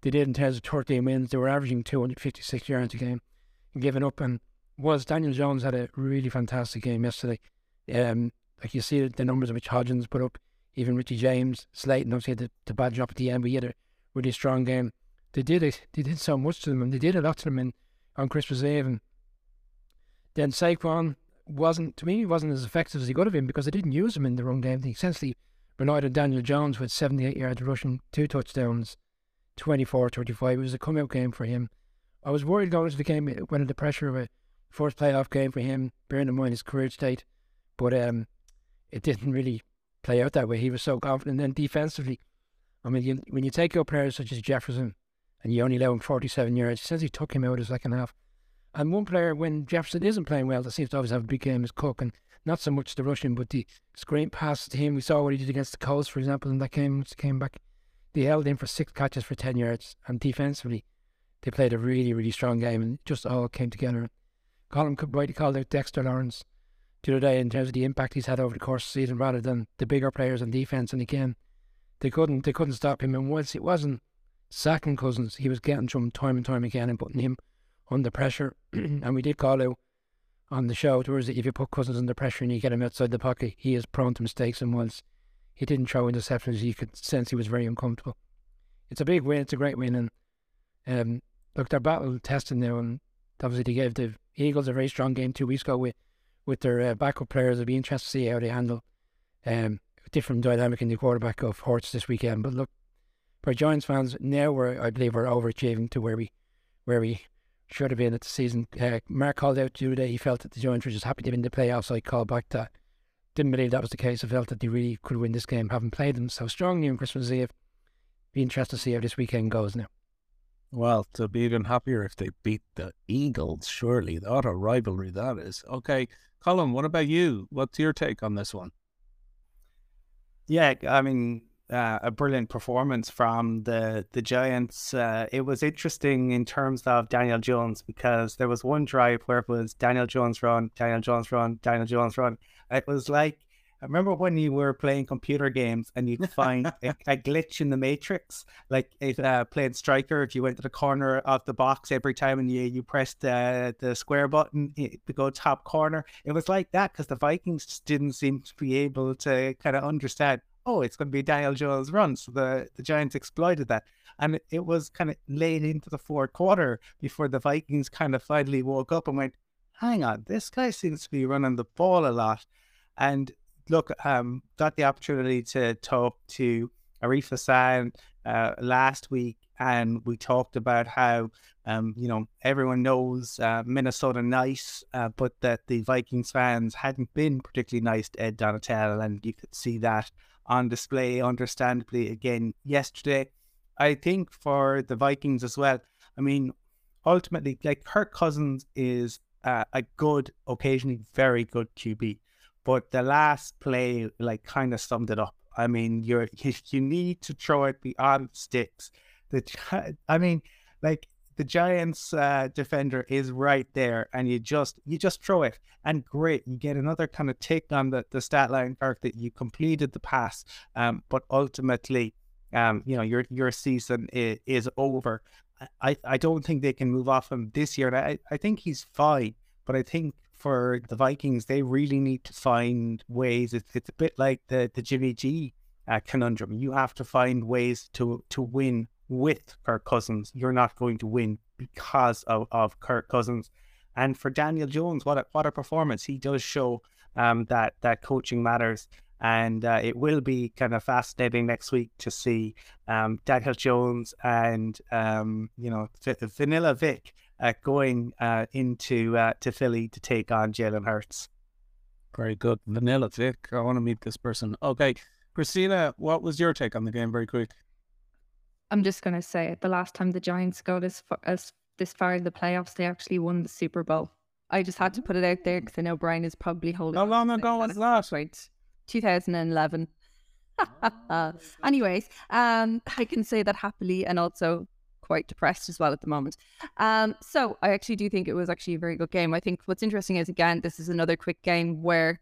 they did in terms of 13 wins. They were averaging 256 yards a game and giving up. And was Daniel Jones had a really fantastic game yesterday. Um, like you see the numbers which Hodgins put up, even Richie James, Slayton obviously had the, the bad drop at the end, but he had a really strong game. They did it. They did so much to them, and they did a lot to them in, on Christmas Eve. And then Saquon wasn't to me wasn't as effective as he could have been because they didn't use him in the wrong game. They essentially relied on Daniel Jones with 78 yards rushing, two touchdowns, 24-35. It was a come-out game for him. I was worried going into the game when the pressure of a first playoff game for him, bearing in mind his career state, but um, it didn't really play out that way. He was so confident. And then defensively, I mean, you, when you take out players such as Jefferson and you only allow him 47 yards, since he took him out of the second half, and one player, when Jefferson isn't playing well, that seems to always have a big game is Cook. And not so much the rushing, but the screen passes to him. We saw what he did against the Colts, for example, in that game, which came back. They held him for six catches for 10 yards. And defensively, they played a really, really strong game and just all came together. Colin rightly called out Dexter Lawrence the other day in terms of the impact he's had over the course of the season rather than the bigger players on defense. And again, they couldn't they couldn't stop him. And once it wasn't sacking Cousins, he was getting to him time and time again and putting him under pressure. and we did call out on the show towards that if you put Cousins under pressure and you get him outside the pocket, he is prone to mistakes. And once he didn't throw interceptions, you could sense he was very uncomfortable. It's a big win. It's a great win. And um, look, they're battle testing now. And obviously, they gave the Eagles a very strong game two weeks ago with, with their uh, backup players. It'll be interesting to see how they handle um, different dynamic in the quarterback of Hurts this weekend. But look, for Giants fans, now we're, I believe we're overachieving to where we where we should have been at the season. Uh, Mark called out the other day. He felt that the Giants were just happy to be in the playoffs. So I called back that. Didn't believe that was the case. I felt that they really could win this game, having played them so strongly on Christmas Eve. Be interested to see how this weekend goes now. Well, to be even happier if they beat the Eagles, surely. What a rivalry that is. Okay, Colin, what about you? What's your take on this one? Yeah, I mean, uh, a brilliant performance from the the Giants. Uh, it was interesting in terms of Daniel Jones because there was one drive where it was Daniel Jones run, Daniel Jones run, Daniel Jones run. It was like I remember when you were playing computer games and you'd find a, a, glitch in the matrix, like it uh, playing striker. If you went to the corner of the box every time and you you pressed uh, the square button to go top corner, it was like that because the Vikings didn't seem to be able to kind of understand oh, it's going to be Daniel Jones' run. So the, the Giants exploited that. And it, it was kind of late into the fourth quarter before the Vikings kind of finally woke up and went, hang on, this guy seems to be running the ball a lot. And look, um, got the opportunity to talk to Arif Hassan uh, last week, and we talked about how, um, you know, everyone knows uh, Minnesota nice, uh, but that the Vikings fans hadn't been particularly nice to Ed Donatell, and you could see that on display, understandably, again yesterday. I think for the Vikings as well, I mean, ultimately, like Kirk Cousins is uh, a good, occasionally very good QB, but the last play, like, kind of summed it up. I mean, you're you, need to throw it beyond sticks. The I mean, like the Giants uh, defender is right there, and you just you just throw it, and great, you get another kind of tick on the the stat line part that you completed the pass, um, but ultimately, um, you know your your season is, is over. I, I don't think they can move off him this year. I I think he's fine, but I think for the Vikings, they really need to find ways. It's, it's a bit like the the Jimmy G uh, conundrum. You have to find ways to to win with Kirk Cousins. You're not going to win because of, of Kirk Cousins. And for Daniel Jones, what a, what a performance! He does show um, that that coaching matters, and uh, it will be kind of fascinating next week to see um, Daniel Jones and um, you know Vanilla Vic uh, going uh, into uh, to Philly to take on Jalen Hurts. Very good. Vanilla Vic. I want to meet this person. Okay. Christina, what was your take on the game very quick? I'm just going to say it. The last time the Giants got as far, as this far in the playoffs, they actually won the Super Bowl. I just had to put it out there because I know Brian is probably holding. How long ago was that? Right, 2011. Anyways, um, I can say that happily and also quite depressed as well at the moment. Um, so I actually do think it was actually a very good game. I think what's interesting is again, this is another quick game where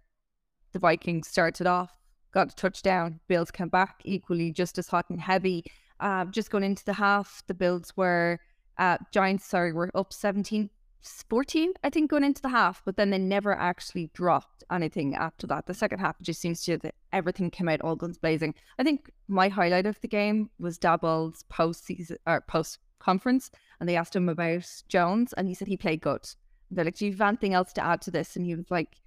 the Vikings started off, got a touchdown, Bills came back equally just as hot and heavy. Uh, just going into the half, the Bills were uh, Giants, sorry, were up 17 14, I think, going into the half, but then they never actually dropped anything after that. The second half, just seems to that everything came out all guns blazing. I think my highlight of the game was Daboll's post season or post conference, and they asked him about Jones, and he said he played good. They're like, Do you have anything else to add to this? And he was like,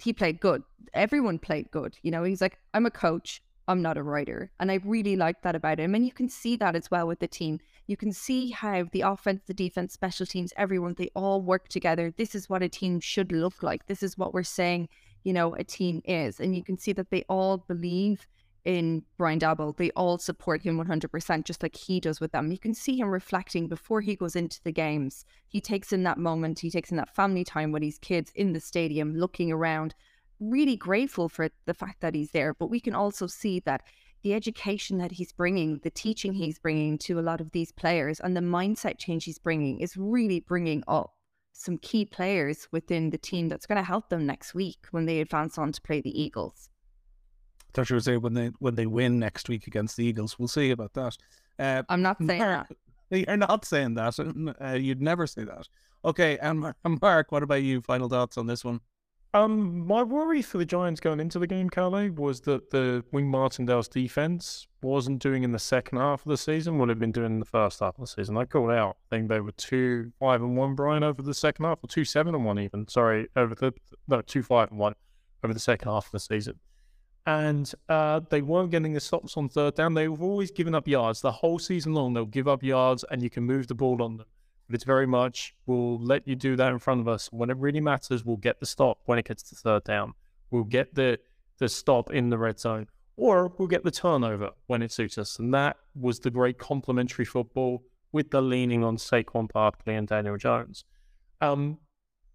He played good. Everyone played good. You know, he's like, I'm a coach. I'm not a writer. And I really like that about him. And you can see that as well with the team. You can see how the offense, the defense, special teams, everyone, they all work together. This is what a team should look like. This is what we're saying, you know, a team is. And you can see that they all believe in Brian Daboll. They all support him 100%, just like he does with them. You can see him reflecting before he goes into the games. He takes in that moment, he takes in that family time with his kids in the stadium, looking around, really grateful for the fact that he's there. But we can also see that the education that he's bringing, the teaching he's bringing to a lot of these players, and the mindset change he's bringing is really bringing up some key players within the team that's going to help them next week when they advance on to play the Eagles. I thought you were saying when they when they win next week against the Eagles. We'll see about that. Uh, I'm not saying Mark, that. You're not saying that. Uh, you'd never say that. Okay, and Mark, what about you? Final thoughts on this one? Um, my worry for the Giants going into the game, Carlo, was that the Wink Martindale's defense wasn't doing in the second half of the season what it had been doing in the first half of the season. I called out. I think they were two five and one, Brian, over the second half, or two seven and one even. Sorry, over the no two five and one over the second half of the season. And uh, they weren't getting the stops on third down. They were always giving up yards the whole season long. They'll give up yards, and you can move the ball on them. But it's very much, we'll let you do that in front of us. When it really matters, we'll get the stop when it gets to third down. We'll get the, the stop in the red zone, or we'll get the turnover when it suits us. And that was the great complementary football with the leaning on Saquon Barkley and Daniel Jones. Um,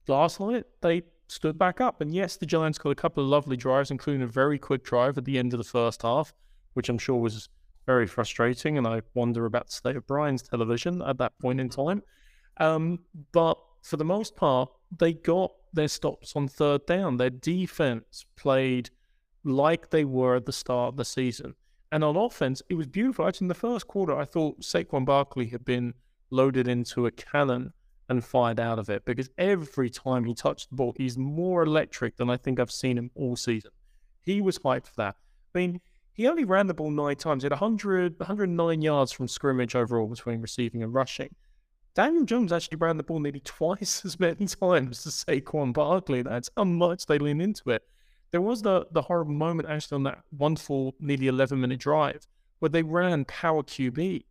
last night, they stood back up. And yes, the Giants got a couple of lovely drives, including a very quick drive at the end of the first half, which I'm sure was very frustrating. And I wonder about the state of Brian's television at that point in time. Um, but for the most part, they got their stops on third down. Their defense played like they were at the start of the season. And on offense, it was beautiful. Actually, in the first quarter, I thought Saquon Barkley had been loaded into a cannon and fired out of it because every time he touched the ball, he's more electric than I think I've seen him all season. He was hyped for that. I mean, he only ran the ball nine times. He had 100, 109 yards from scrimmage overall between receiving and rushing. Daniel Jones actually ran the ball nearly twice as many times as Saquon Barkley. That's how much they lean into it. There was the, the horrible moment actually on that wonderful, nearly 11 minute drive where they ran power QB.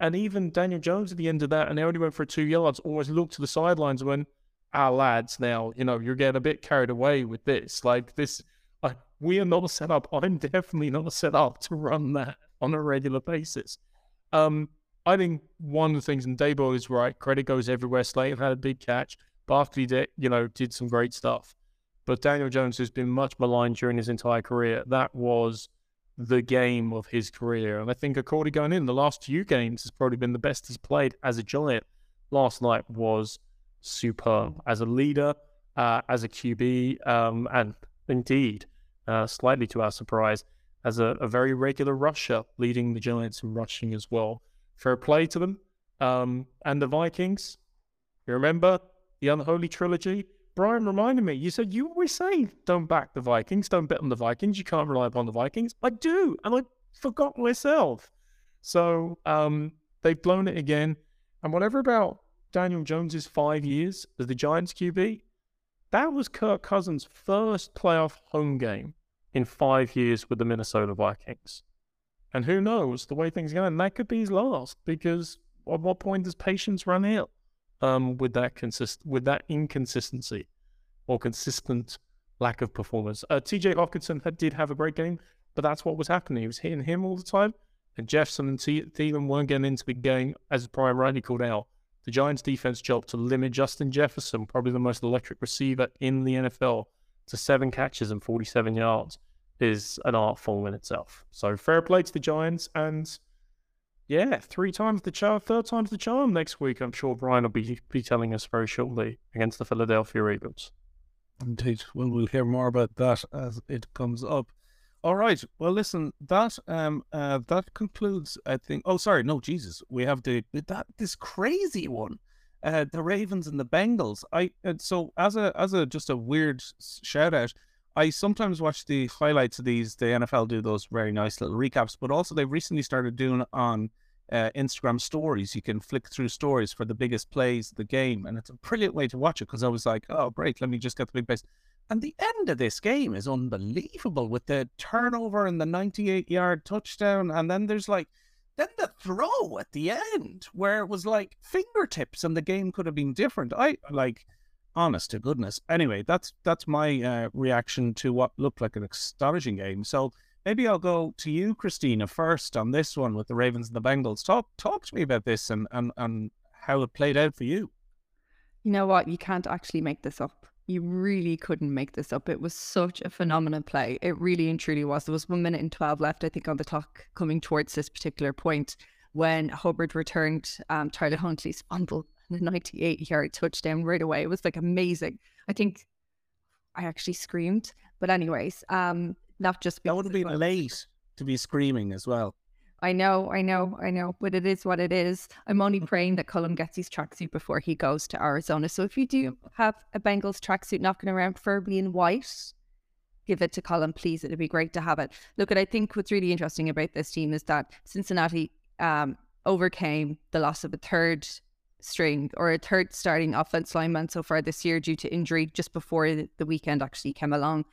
And even Daniel Jones at the end of that, and they only went for two yards, always looked to the sidelines went, our lads, now, you know, you're getting a bit carried away with this. Like this, like, we are not set up. I'm definitely not set up to run that on a regular basis. Um, I think one of the things, and Daboll is right, credit goes everywhere. Slayton had a big catch. Barkley did, you know, did some great stuff. But Daniel Jones has been much maligned during his entire career. That was the game of his career. And I think according going in, the last few games has probably been the best he's played as a Giant. Last night was superb as a leader, uh, as a QB, um, and indeed, uh, slightly to our surprise, as a, a, very regular rusher, leading the Giants in rushing as well. Fair play to them. Um, and the Vikings, you remember the unholy trilogy? Brian reminded me, you said you always say don't back the Vikings, don't bet on the Vikings, you can't rely upon the Vikings. I do, and I forgot myself. So um, they've blown it again. And whatever about Daniel Jones's five years as the Giants QB, that was Kirk Cousins' first playoff home game in five years with the Minnesota Vikings. And who knows the way things are going, that could be his last because at what point does patience run out um, with that consist with that inconsistency or consistent lack of performance? Uh, TJ Hockenson had, did have a great game, but that's what was happening. He was hitting him all the time, and Jefferson and Thielen weren't getting into the game, as Brian rightly called out. The Giants' defense job to limit Justin Jefferson, probably the most electric receiver in the NFL, to seven catches and 47 yards is an art form in itself. So fair play to the Giants, and yeah, three times the charm, third time's the charm next week. I'm sure Brian will be be telling us very shortly against the Philadelphia Eagles. Indeed, well, we'll hear more about that as it comes up. All right. Well, listen, that um uh that concludes. I think. Oh, sorry. No, Jesus. We have the that this crazy one. Uh, the Ravens and the Bengals. I uh, so as a as a just a weird shout out. I sometimes watch the highlights of these. The NFL do those very nice little recaps, but also they've recently started doing on uh, Instagram stories. You can flick through stories for the biggest plays of the game, and it's a brilliant way to watch it because I was like, oh, great, let me just get the big plays. And the end of this game is unbelievable with the turnover and the 98 yard touchdown. And then there's like, then the throw at the end where it was like fingertips and the game could have been different. I like, honest to goodness. Anyway, that's that's my uh, reaction to what looked like an astonishing game. So maybe I'll go to you, Christina, first on this one with the Ravens and the Bengals. Talk talk to me about this and and, and how it played out for you. You know what? You can't actually make this up. You really couldn't make this up. It was such a phenomenal play. It really and truly was. There was one minute and 12 left, I think, on the clock coming towards this particular point when Hubbard returned um, Tyler Huntley's fumble the 98 yard touchdown right away. It was like amazing. I think I actually screamed. But, anyways, um, not just that would have been late to be screaming as well. I know, I know, I know, but it is what it is. I'm only praying that Cullum gets his tracksuit before he goes to Arizona. So if you do have a Bengals tracksuit knocking around, preferably in white, give it to Cullum, please. It'd be great to have it. Look, and I think what's really interesting about this team is that Cincinnati um, overcame the loss of a third string or a third starting offense lineman so far this year due to injury just before the weekend actually came along,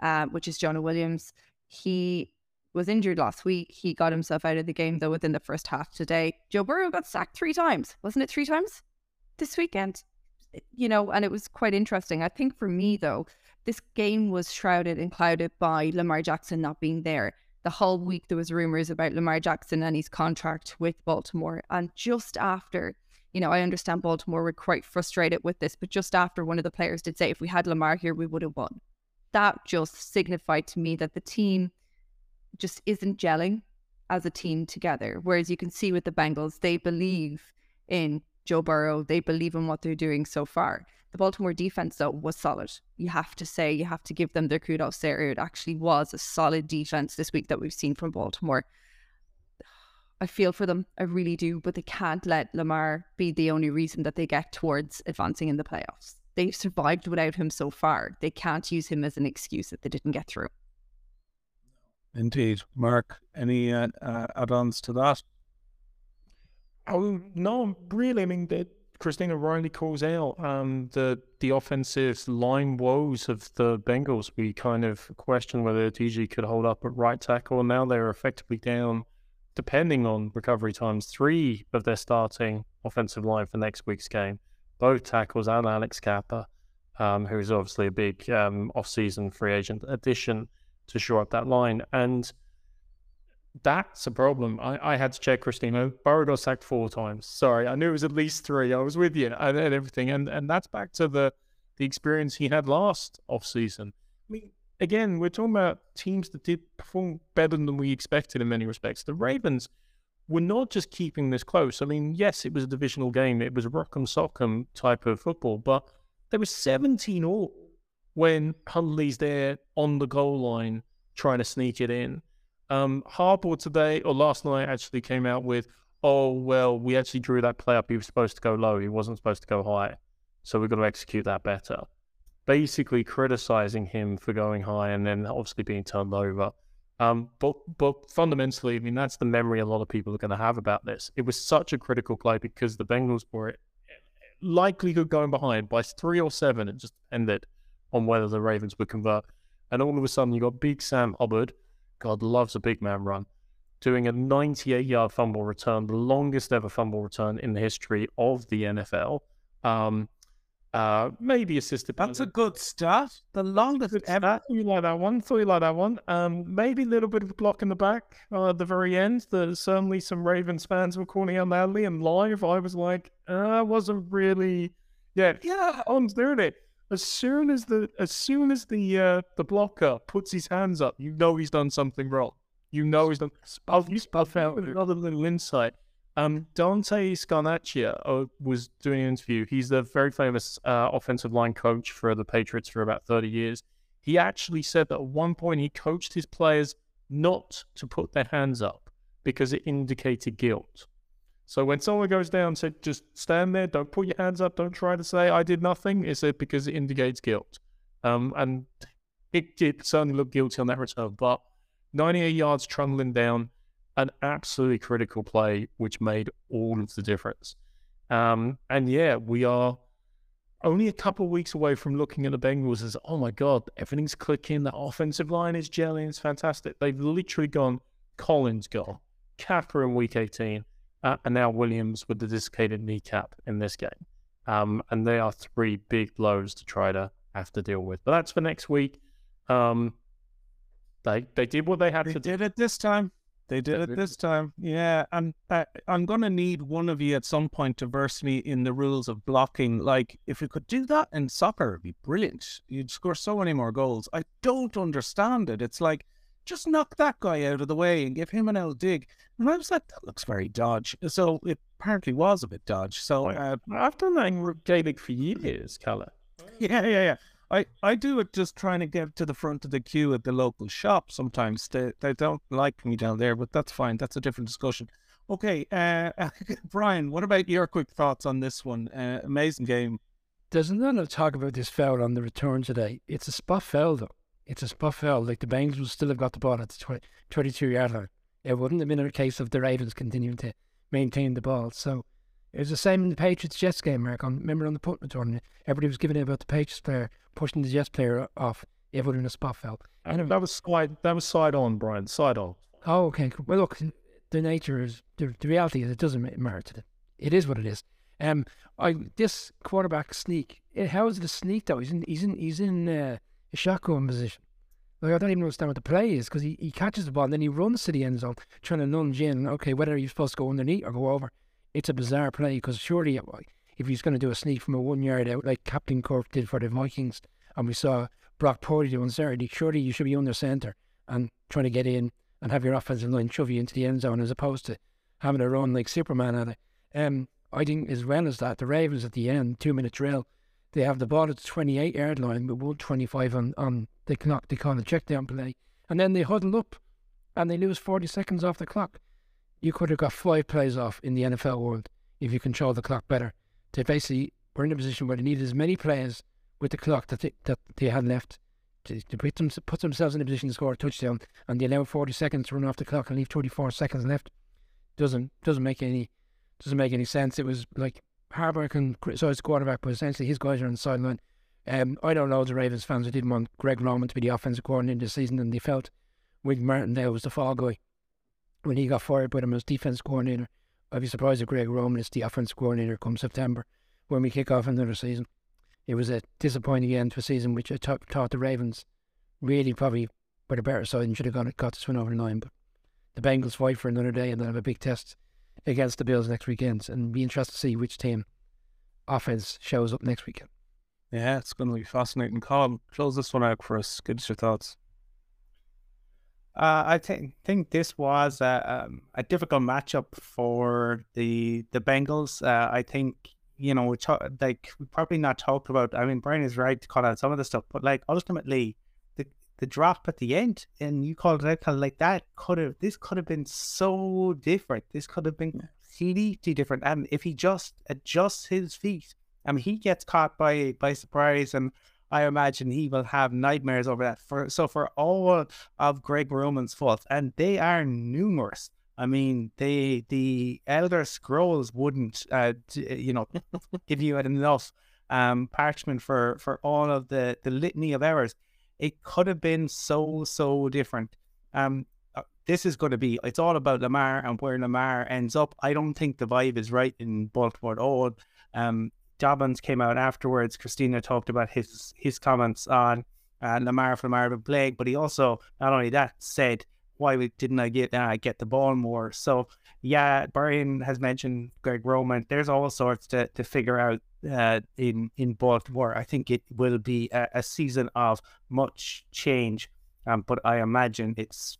uh, which is Jonah Williams. He was injured last week. He got himself out of the game though within the first half today. Joe Burrow got sacked three times, wasn't it? Three times this weekend, you know, and it was quite interesting. I think for me though, this game was shrouded and clouded by Lamar Jackson not being there. The whole week there was rumors about Lamar Jackson and his contract with Baltimore, and just after. You know, I understand Baltimore were quite frustrated with this, but just after one of the players did say, if we had Lamar here, we would have won. That just signified to me that the team just isn't gelling as a team together. Whereas you can see with the Bengals, they believe in Joe Burrow, they believe in what they're doing so far. The Baltimore defense, though, was solid. You have to say, you have to give them their kudos there. It actually was a solid defense this week that we've seen from Baltimore. I feel for them, I really do, but they can't let Lamar be the only reason that they get towards advancing in the playoffs. They've survived without him so far. They can't use him as an excuse that they didn't get through. Indeed. Mark, any uh, uh, add-ons to that? Oh, no, really. I mean, the, Christina Riley calls out um, the the offensive line woes of the Bengals. We kind of questioned whether TG could hold up at right tackle. And now they're effectively down, depending on recovery times, three of their starting offensive line for next week's game. Both tackles and Alex Cappa, um, who is obviously a big um, off-season free agent addition to shore up that line. And that's a problem. I, I had to check Christina. Burrow got sacked four times. Sorry, I knew it was at least three. I was with you and, and everything. And and that's back to the the experience he had last off season. I mean, again, we're talking about teams that did perform better than we expected in many respects. The Ravens were not just keeping this close. I mean, yes, it was a divisional game. It was a rock'em sock'em type of football, but there was 17 all when Huntley's there on the goal line trying to sneak it in. Um, Harbaugh today or last night actually came out with, oh, well, we actually drew that play up. He was supposed to go low. He wasn't supposed to go high. So we've got to execute that better. Basically criticizing him for going high and then obviously being turned over. Um, but but fundamentally, I mean, that's the memory a lot of people are going to have about this. It was such a critical play because the Bengals were likelihood going behind by three or seven. It just ended on whether the Ravens would convert. And all of a sudden, you got Big Sam Hubbard. God loves a big man run doing a 98 yard fumble return, the longest ever fumble return in the history of the NFL. Um, uh, maybe assisted. That's a good stat. The longest good ever. stat. You like that one? Thought you like that one. Um, maybe a little bit of a block in the back uh, at the very end. There's certainly some Ravens fans were calling out loudly and live. I was like, uh, I wasn't really. Yeah, yeah, on doing it. As soon as the as soon as the uh, the blocker puts his hands up, you know he's done something wrong. You know he's done. I'll, I'll found another little insight. Um, Dante Scarnecchia uh, was doing an interview. He's the very famous uh, offensive line coach for the Patriots for about 30 years. He actually said that at one point he coached his players not to put their hands up because it indicated guilt. So when someone goes down, said just stand there, don't put your hands up, don't try to say I did nothing. It because it indicates guilt. Um, and it, it certainly looked guilty on that return, but 98 yards trundling down, an absolutely critical play, which made all of the difference. Um, and yeah, we are only a couple of weeks away from looking at the Bengals as, oh my God, everything's clicking. The offensive line is gelling. It's fantastic. They've literally gone Collins gone, Cappa in week 18, uh, and now Williams with the dislocated kneecap in this game. Um, and they are three big blows to try to have to deal with. But that's for next week. Um, they they did what they had They to do. did it this time. They did it this time. Yeah, and uh, I'm gonna need one of you at some point to verse me in the rules of blocking. Like, if you could do that in soccer, it'd be brilliant. You'd score so many more goals. I don't understand it. It's like just knock that guy out of the way and give him an L dig. And I was like, that looks very dodge. So it apparently was a bit dodge. So uh, I've done that in Gaelic for years, Calla. yeah, yeah, yeah. I, I do it just trying to get to the front of the queue at the local shop sometimes. They, they don't like me down there, but that's fine. That's a different discussion. Okay, uh, Brian, what about your quick thoughts on this one? Uh, amazing game. There's of talk about this foul on the return today. It's a spot foul, though. It's a spot foul. Like the Bengals would still have got the ball at the 20, 22 yard line. It wouldn't have been a case of the Ravens continuing to maintain the ball. So it was the same in the Patriots Jets game, Mark. On, remember on the punt return, everybody was giving it about the Patriots player pushing the Jets player off. It in a spot foul. And that was side that was side on, Brian. Side on. Oh, okay. Well, look, the nature is the, the reality is it doesn't ma- matter to them. It is what it is. Um, I this quarterback sneak. It, how is it a sneak though? He's in he's in he's in uh, a shotgun position. Like I don't even understand what the play is because he, he catches the ball and then he runs to the end zone trying to lunge in. Okay, whether he's supposed to go underneath or go over, it's a bizarre play because surely if he's going to do a sneak from a one yard out like Captain Kirk did for the Vikings and we saw Brock Purdy do on Saturday, surely you should be under centre and trying to get in and have your offensive line shove you into the end zone as opposed to having a run like Superman at it. Um, I think as well as that, the Ravens at the end, two minute drill, they have the ball at the 28 yard line with 125 on, on the clock. They call a check down play. And then they huddle up and they lose 40 seconds off the clock. You could have got five plays off in the NFL world if you control the clock better. They basically were in a position where they needed as many players with the clock that they, that they had left to, to put, them, put themselves in a position to score a touchdown and they allow 40 seconds to run off the clock and leave 24 seconds left. Doesn't doesn't make any doesn't make any sense. It was like Harbaugh can criticise the quarterback, but essentially his guys are on the sideline. Um, I don't know loads of Ravens fans who didn't want Greg Roman to be the offensive coordinator this season, and they felt Wink Martindale was the fall guy when he got fired by him as defense coordinator. I'd be surprised if Greg Roman is the offensive coordinator come September when we kick off another season. It was a disappointing end to a season which I thought thought the Ravens really probably were the better side and should have got, got this win over line. But the Bengals fight for another day and they'll have a big test against the Bills next weekend and be interested to see which team offense shows up next weekend. Yeah, it's going to be fascinating. Colin, close this one out for us. Give us your thoughts. Uh, I think think this was a, um, a difficult matchup for the the Bengals. Uh, I think you know we talk, like we probably not talked about. I mean, Brian is right to call out some of the stuff, but like ultimately the the drop at the end, and you called it out kind of like that could have this could have been so different. This could have been completely different. And if he just adjusts his feet, I mean, he gets caught by by surprise and I imagine he will have nightmares over that. For so for all of Greg Roman's faults, and they are numerous. I mean, they the Elder Scrolls wouldn't, uh, you know, give you enough um, parchment for for all of the the litany of errors. It could have been so so different. Um, uh, this is going to be. It's all about Lamar and where Lamar ends up. I don't think the vibe is right in Baltimore at all. Um, Dobbins came out afterwards. Christina talked about his his comments on uh, Lamar from Marvin Blake, but he also not only that said, "Why didn't I get uh, get the ball more?" So yeah, Brian has mentioned Greg Roman. There's all sorts to to figure out uh, in in Baltimore. I think it will be a, a season of much change, um, but I imagine it's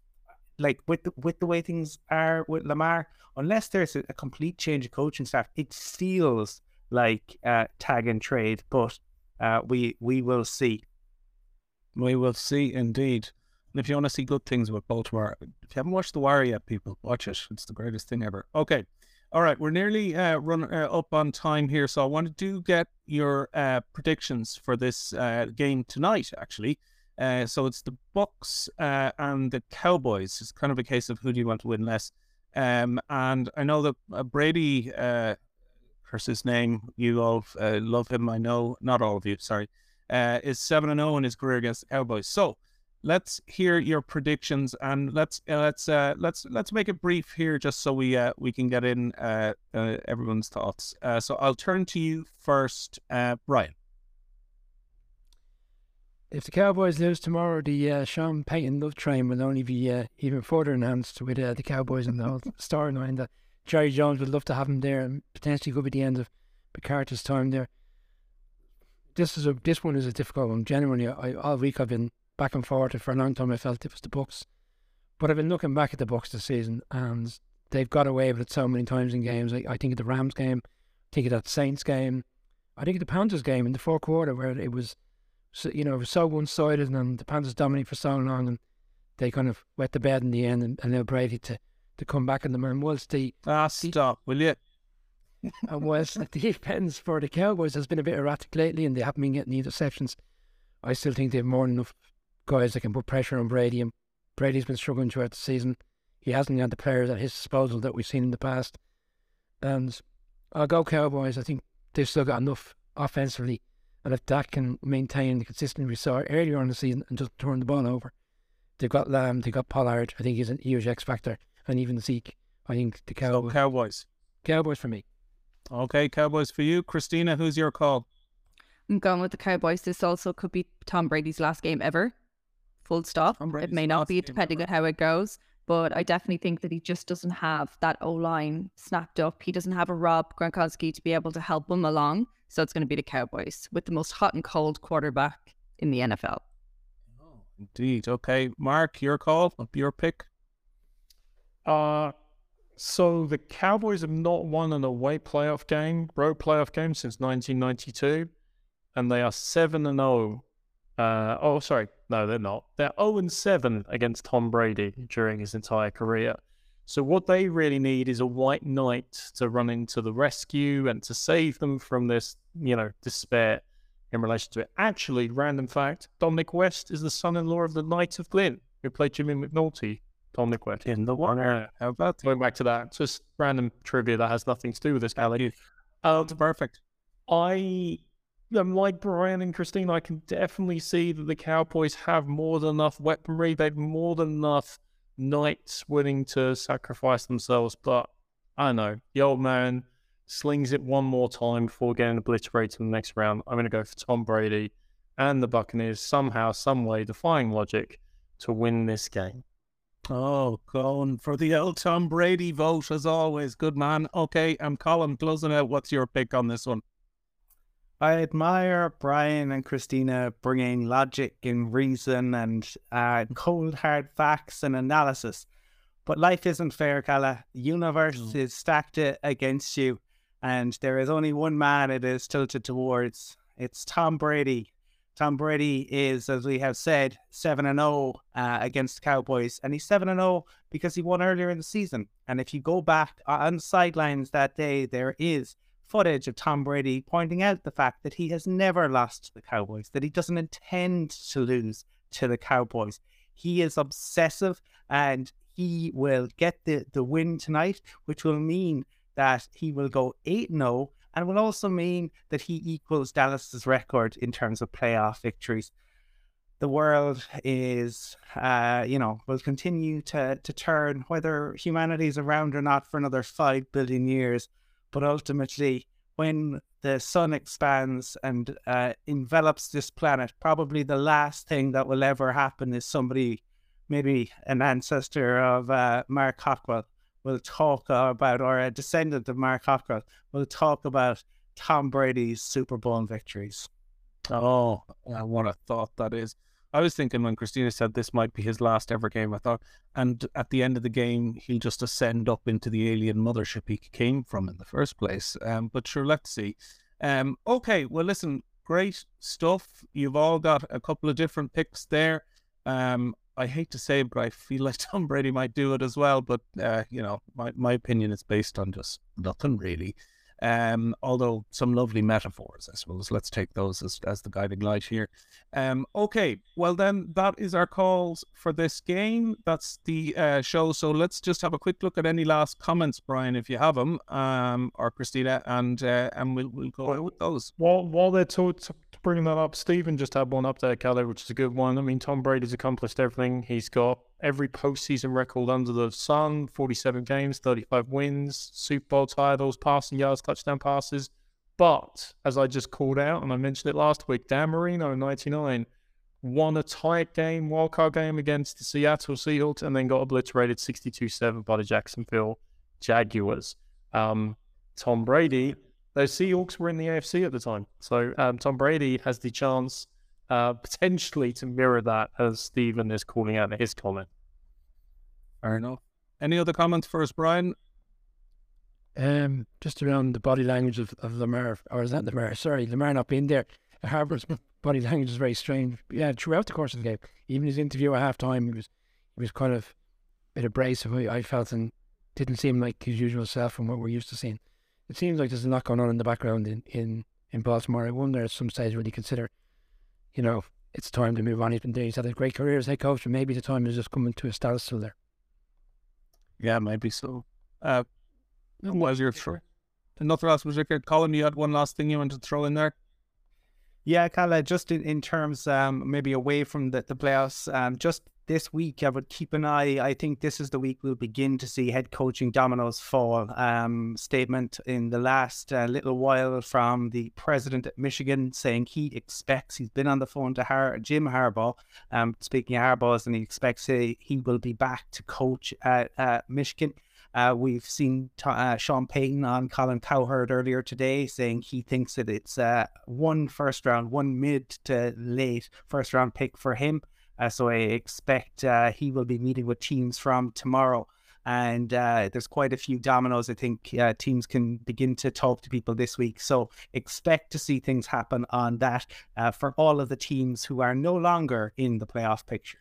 like with the, with the way things are with Lamar. Unless there's a, a complete change of coaching staff, it feels like uh, tag and trade, but uh, we we will see. We will see indeed. And if you want to see good things about Baltimore, if you haven't watched The Wire yet, people, watch it. It's the greatest thing ever. Okay. All right. We're nearly uh, run uh, up on time here. So I want to get your uh, predictions for this uh, game tonight, actually. Uh, so it's the Bucks uh, and the Cowboys. It's kind of a case of who do you want to win less. Um, and I know that Brady uh, curse his name. You all uh, love him, I know. Not all of you, sorry. Uh, is seven and zero oh in his career against the Cowboys. So let's hear your predictions and let's uh, let's uh, let's let's make it brief here, just so we uh, we can get in uh, uh, everyone's thoughts. Uh, so I'll turn to you first, uh, Brian. If the Cowboys lose tomorrow, the uh, Sean Payton love train will only be uh, even further enhanced with uh, the Cowboys and the whole storyline that Jerry Jones would love to have him there, and potentially could be the end of McCarthy's time there. This is a this one is a difficult one. Genuinely, I, all week I've been back and forth. For a long time, I felt it was the Bucks, but I've been looking back at the Bucks this season, and they've got away with it so many times in games. I, I think of the Rams game, I think of that Saints game, I think of the Panthers game in the fourth quarter where it was, so, you know, it was so one sided, and the Panthers dominated for so long, and they kind of wet the bed in the end, and, and allowed Brady to to come back in the man. Whilst the ah stop, will you? and whilst the defense for the Cowboys has been a bit erratic lately, and they haven't been getting the interceptions, I still think they have more than enough guys that can put pressure on Brady. And Brady's been struggling throughout the season. He hasn't had the players at his disposal that we've seen in the past. And I'll go Cowboys. I think they've still got enough offensively. And if Dak can maintain the consistency we saw earlier on the season and just turn the ball over, they've got Lamb, they've got Pollard. I think he's a huge X factor and even the Zeke. I think the Cowboys. So Cowboys. Cowboys for me. Okay, Cowboys for you. Christina, who's your call? I'm going with the Cowboys. This also could be Tom Brady's last game ever. Full stop. It may not be depending on how it goes, but I definitely think that he just doesn't have that O line snapped up. He doesn't have a Rob Gronkowski to be able to help him along. So it's going to be the Cowboys with the most hot and cold quarterback in the NFL. Oh, indeed. Okay, Mark, your call, your pick. Uh, so the Cowboys have not won an away playoff game, road playoff game since 1992, and they are seven and zero. Oh, uh, oh, sorry, no, they're not. They're zero and seven against Tom Brady during his entire career. So what they really need is a white knight to run into the rescue and to save them from this, you know, despair in relation to it. Actually, random fact: Dominic West is the son-in-law of the Knight of Glin, who played Jimmy McNulty Tom Niquet in the water. How about going back to that? Just random trivia that has nothing to do with this, Kelly. Um, perfect. I am like Brian and Christine. I can definitely see that the Cowboys have more than enough weaponry. They've more than enough knights willing to sacrifice themselves. But I don't know. The old man slings it one more time before getting obliterated in the next round. I'm going to go for Tom Brady and the Buccaneers somehow, some way, defying logic, to win this game. Oh, going for the old Tom Brady vote as always. Good man. Okay, I'm Colin closing out. What's your pick on this one? I admire Brian and Christina bringing logic and reason and uh, cold hard facts and analysis. But life isn't fair, Calla. The universe No. is stacked against you, and there is only one man it is tilted towards. It's Tom Brady. Tom Brady is, as we have said, seven and zero uh, against the Cowboys, and he's seven and zero because he won earlier in the season. And if you go back uh, on sidelines that day, there is footage of Tom Brady pointing out the fact that he has never lost to the Cowboys, that he doesn't intend to lose to the Cowboys. He is obsessive and he will get the, the win tonight, which will mean that he will go 8 0 and will also mean that he equals Dallas's record in terms of playoff victories. The world is, uh, you know, will continue to, to turn, whether humanity is around or not, for another 5 billion years. But ultimately, when the sun expands and uh, envelops this planet, probably the last thing that will ever happen is somebody, maybe an ancestor of uh, Mark Hockwell, will talk about, or a descendant of Mark Hockwell, will talk about Tom Brady's Super Bowl victories. Oh, what a thought that is. I was thinking when Christina said this might be his last ever game, I thought, and at the end of the game, he'll just ascend up into the alien mothership he came from in the first place. Um, but sure, let's see. Um, okay, well, listen, great stuff. You've all got a couple of different picks there. Um, I hate to say it, but I feel like Tom Brady might do it as well. But, uh, you know, my, my opinion is based on just nothing really. Um, although some lovely metaphors, I suppose. Let's take those as, as the guiding light here. Um, okay, well then that is our calls for this game. That's the uh, show. So let's just have a quick look at any last comments, Brian, if you have them, um, or Christina, and uh, and we'll we'll go with those. While while they're to bringing that up, Stephen just had one up there, Calais, which is a good one. I mean, Tom Brady's accomplished everything. He's got every postseason record under the sun: forty-seven games, thirty-five wins, Super Bowl titles, passing yards, touchdown passes. But as I just called out, and I mentioned it last week, Dan Marino, ninety-nine, won a tight game, wildcard game against the Seattle Seahawks, and then got obliterated sixty-two-seven by the Jacksonville Jaguars. Um, Tom Brady those Seahawks were in the AFC at the time. So um, Tom Brady has the chance uh, potentially to mirror that as Stephen is calling out in his comment. Fair enough. Any other comments for us, Brian? Um, just around the body language of, of Lamar, or is that Lamar? Sorry, Lamar not being there. Harbaugh's body language is very strange. Yeah, throughout the course of the game, even his interview at halftime, he was he was kind of a bit abrasive. I I felt and didn't seem like his usual self from what we're used to seeing. It seems like there's a lot going on in the background in, in, in Baltimore. I wonder at some stage will he consider, you know, it's time to move on. He's been there. He's had a great career as head coach, and maybe the time is just coming to a standstill there. Yeah, maybe so. Uh, what was your throw? Nothing else was Rickard. Colin, you had one last thing you wanted to throw in there? Yeah, Kala, just in, in terms um, maybe away from the, the playoffs, um, just this week, I would keep an eye. I think this is the week we'll begin to see head coaching dominoes fall. Um, statement in the last uh, little while from the president at Michigan saying he expects he's been on the phone to Har- Jim Harbaugh. Um, speaking of Harbaugh's, and he expects he, he will be back to coach at Michigan. Uh, we've seen t- uh, Sean Payton on Colin Cowherd earlier today saying he thinks that it's uh, one first round, one mid to late first round pick for him. Uh, so I expect uh, he will be meeting with teams from tomorrow. And uh, there's quite a few dominoes. I think uh, teams can begin to talk to people this week. So expect to see things happen on that uh, for all of the teams who are no longer in the playoff picture.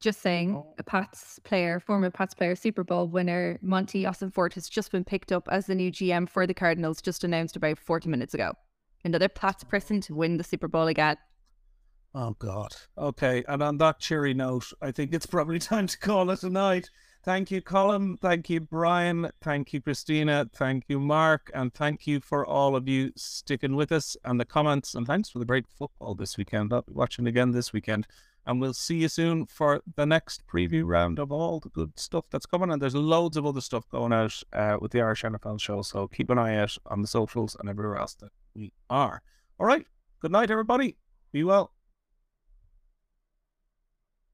Just saying, a Pats player, former Pats player, Super Bowl winner, Monti Ossenfort has just been picked up as the new GM for the Cardinals, just announced about 40 minutes ago. Another Pats person to win the Super Bowl again. Oh, God. Okay. And on that cheery note, I think it's probably time to call it a night. Thank you, Colin. Thank you, Brian. Thank you, Christina. Thank you, Mark. And thank you for all of you sticking with us and the comments. And thanks for the great football this weekend. I'll be watching again this weekend. And we'll see you soon for the next preview round of all the good stuff that's coming. And there's loads of other stuff going out uh, with the Irish NFL show. So keep an eye out on the socials and everywhere else that we are. All right. Good night, everybody. Be well.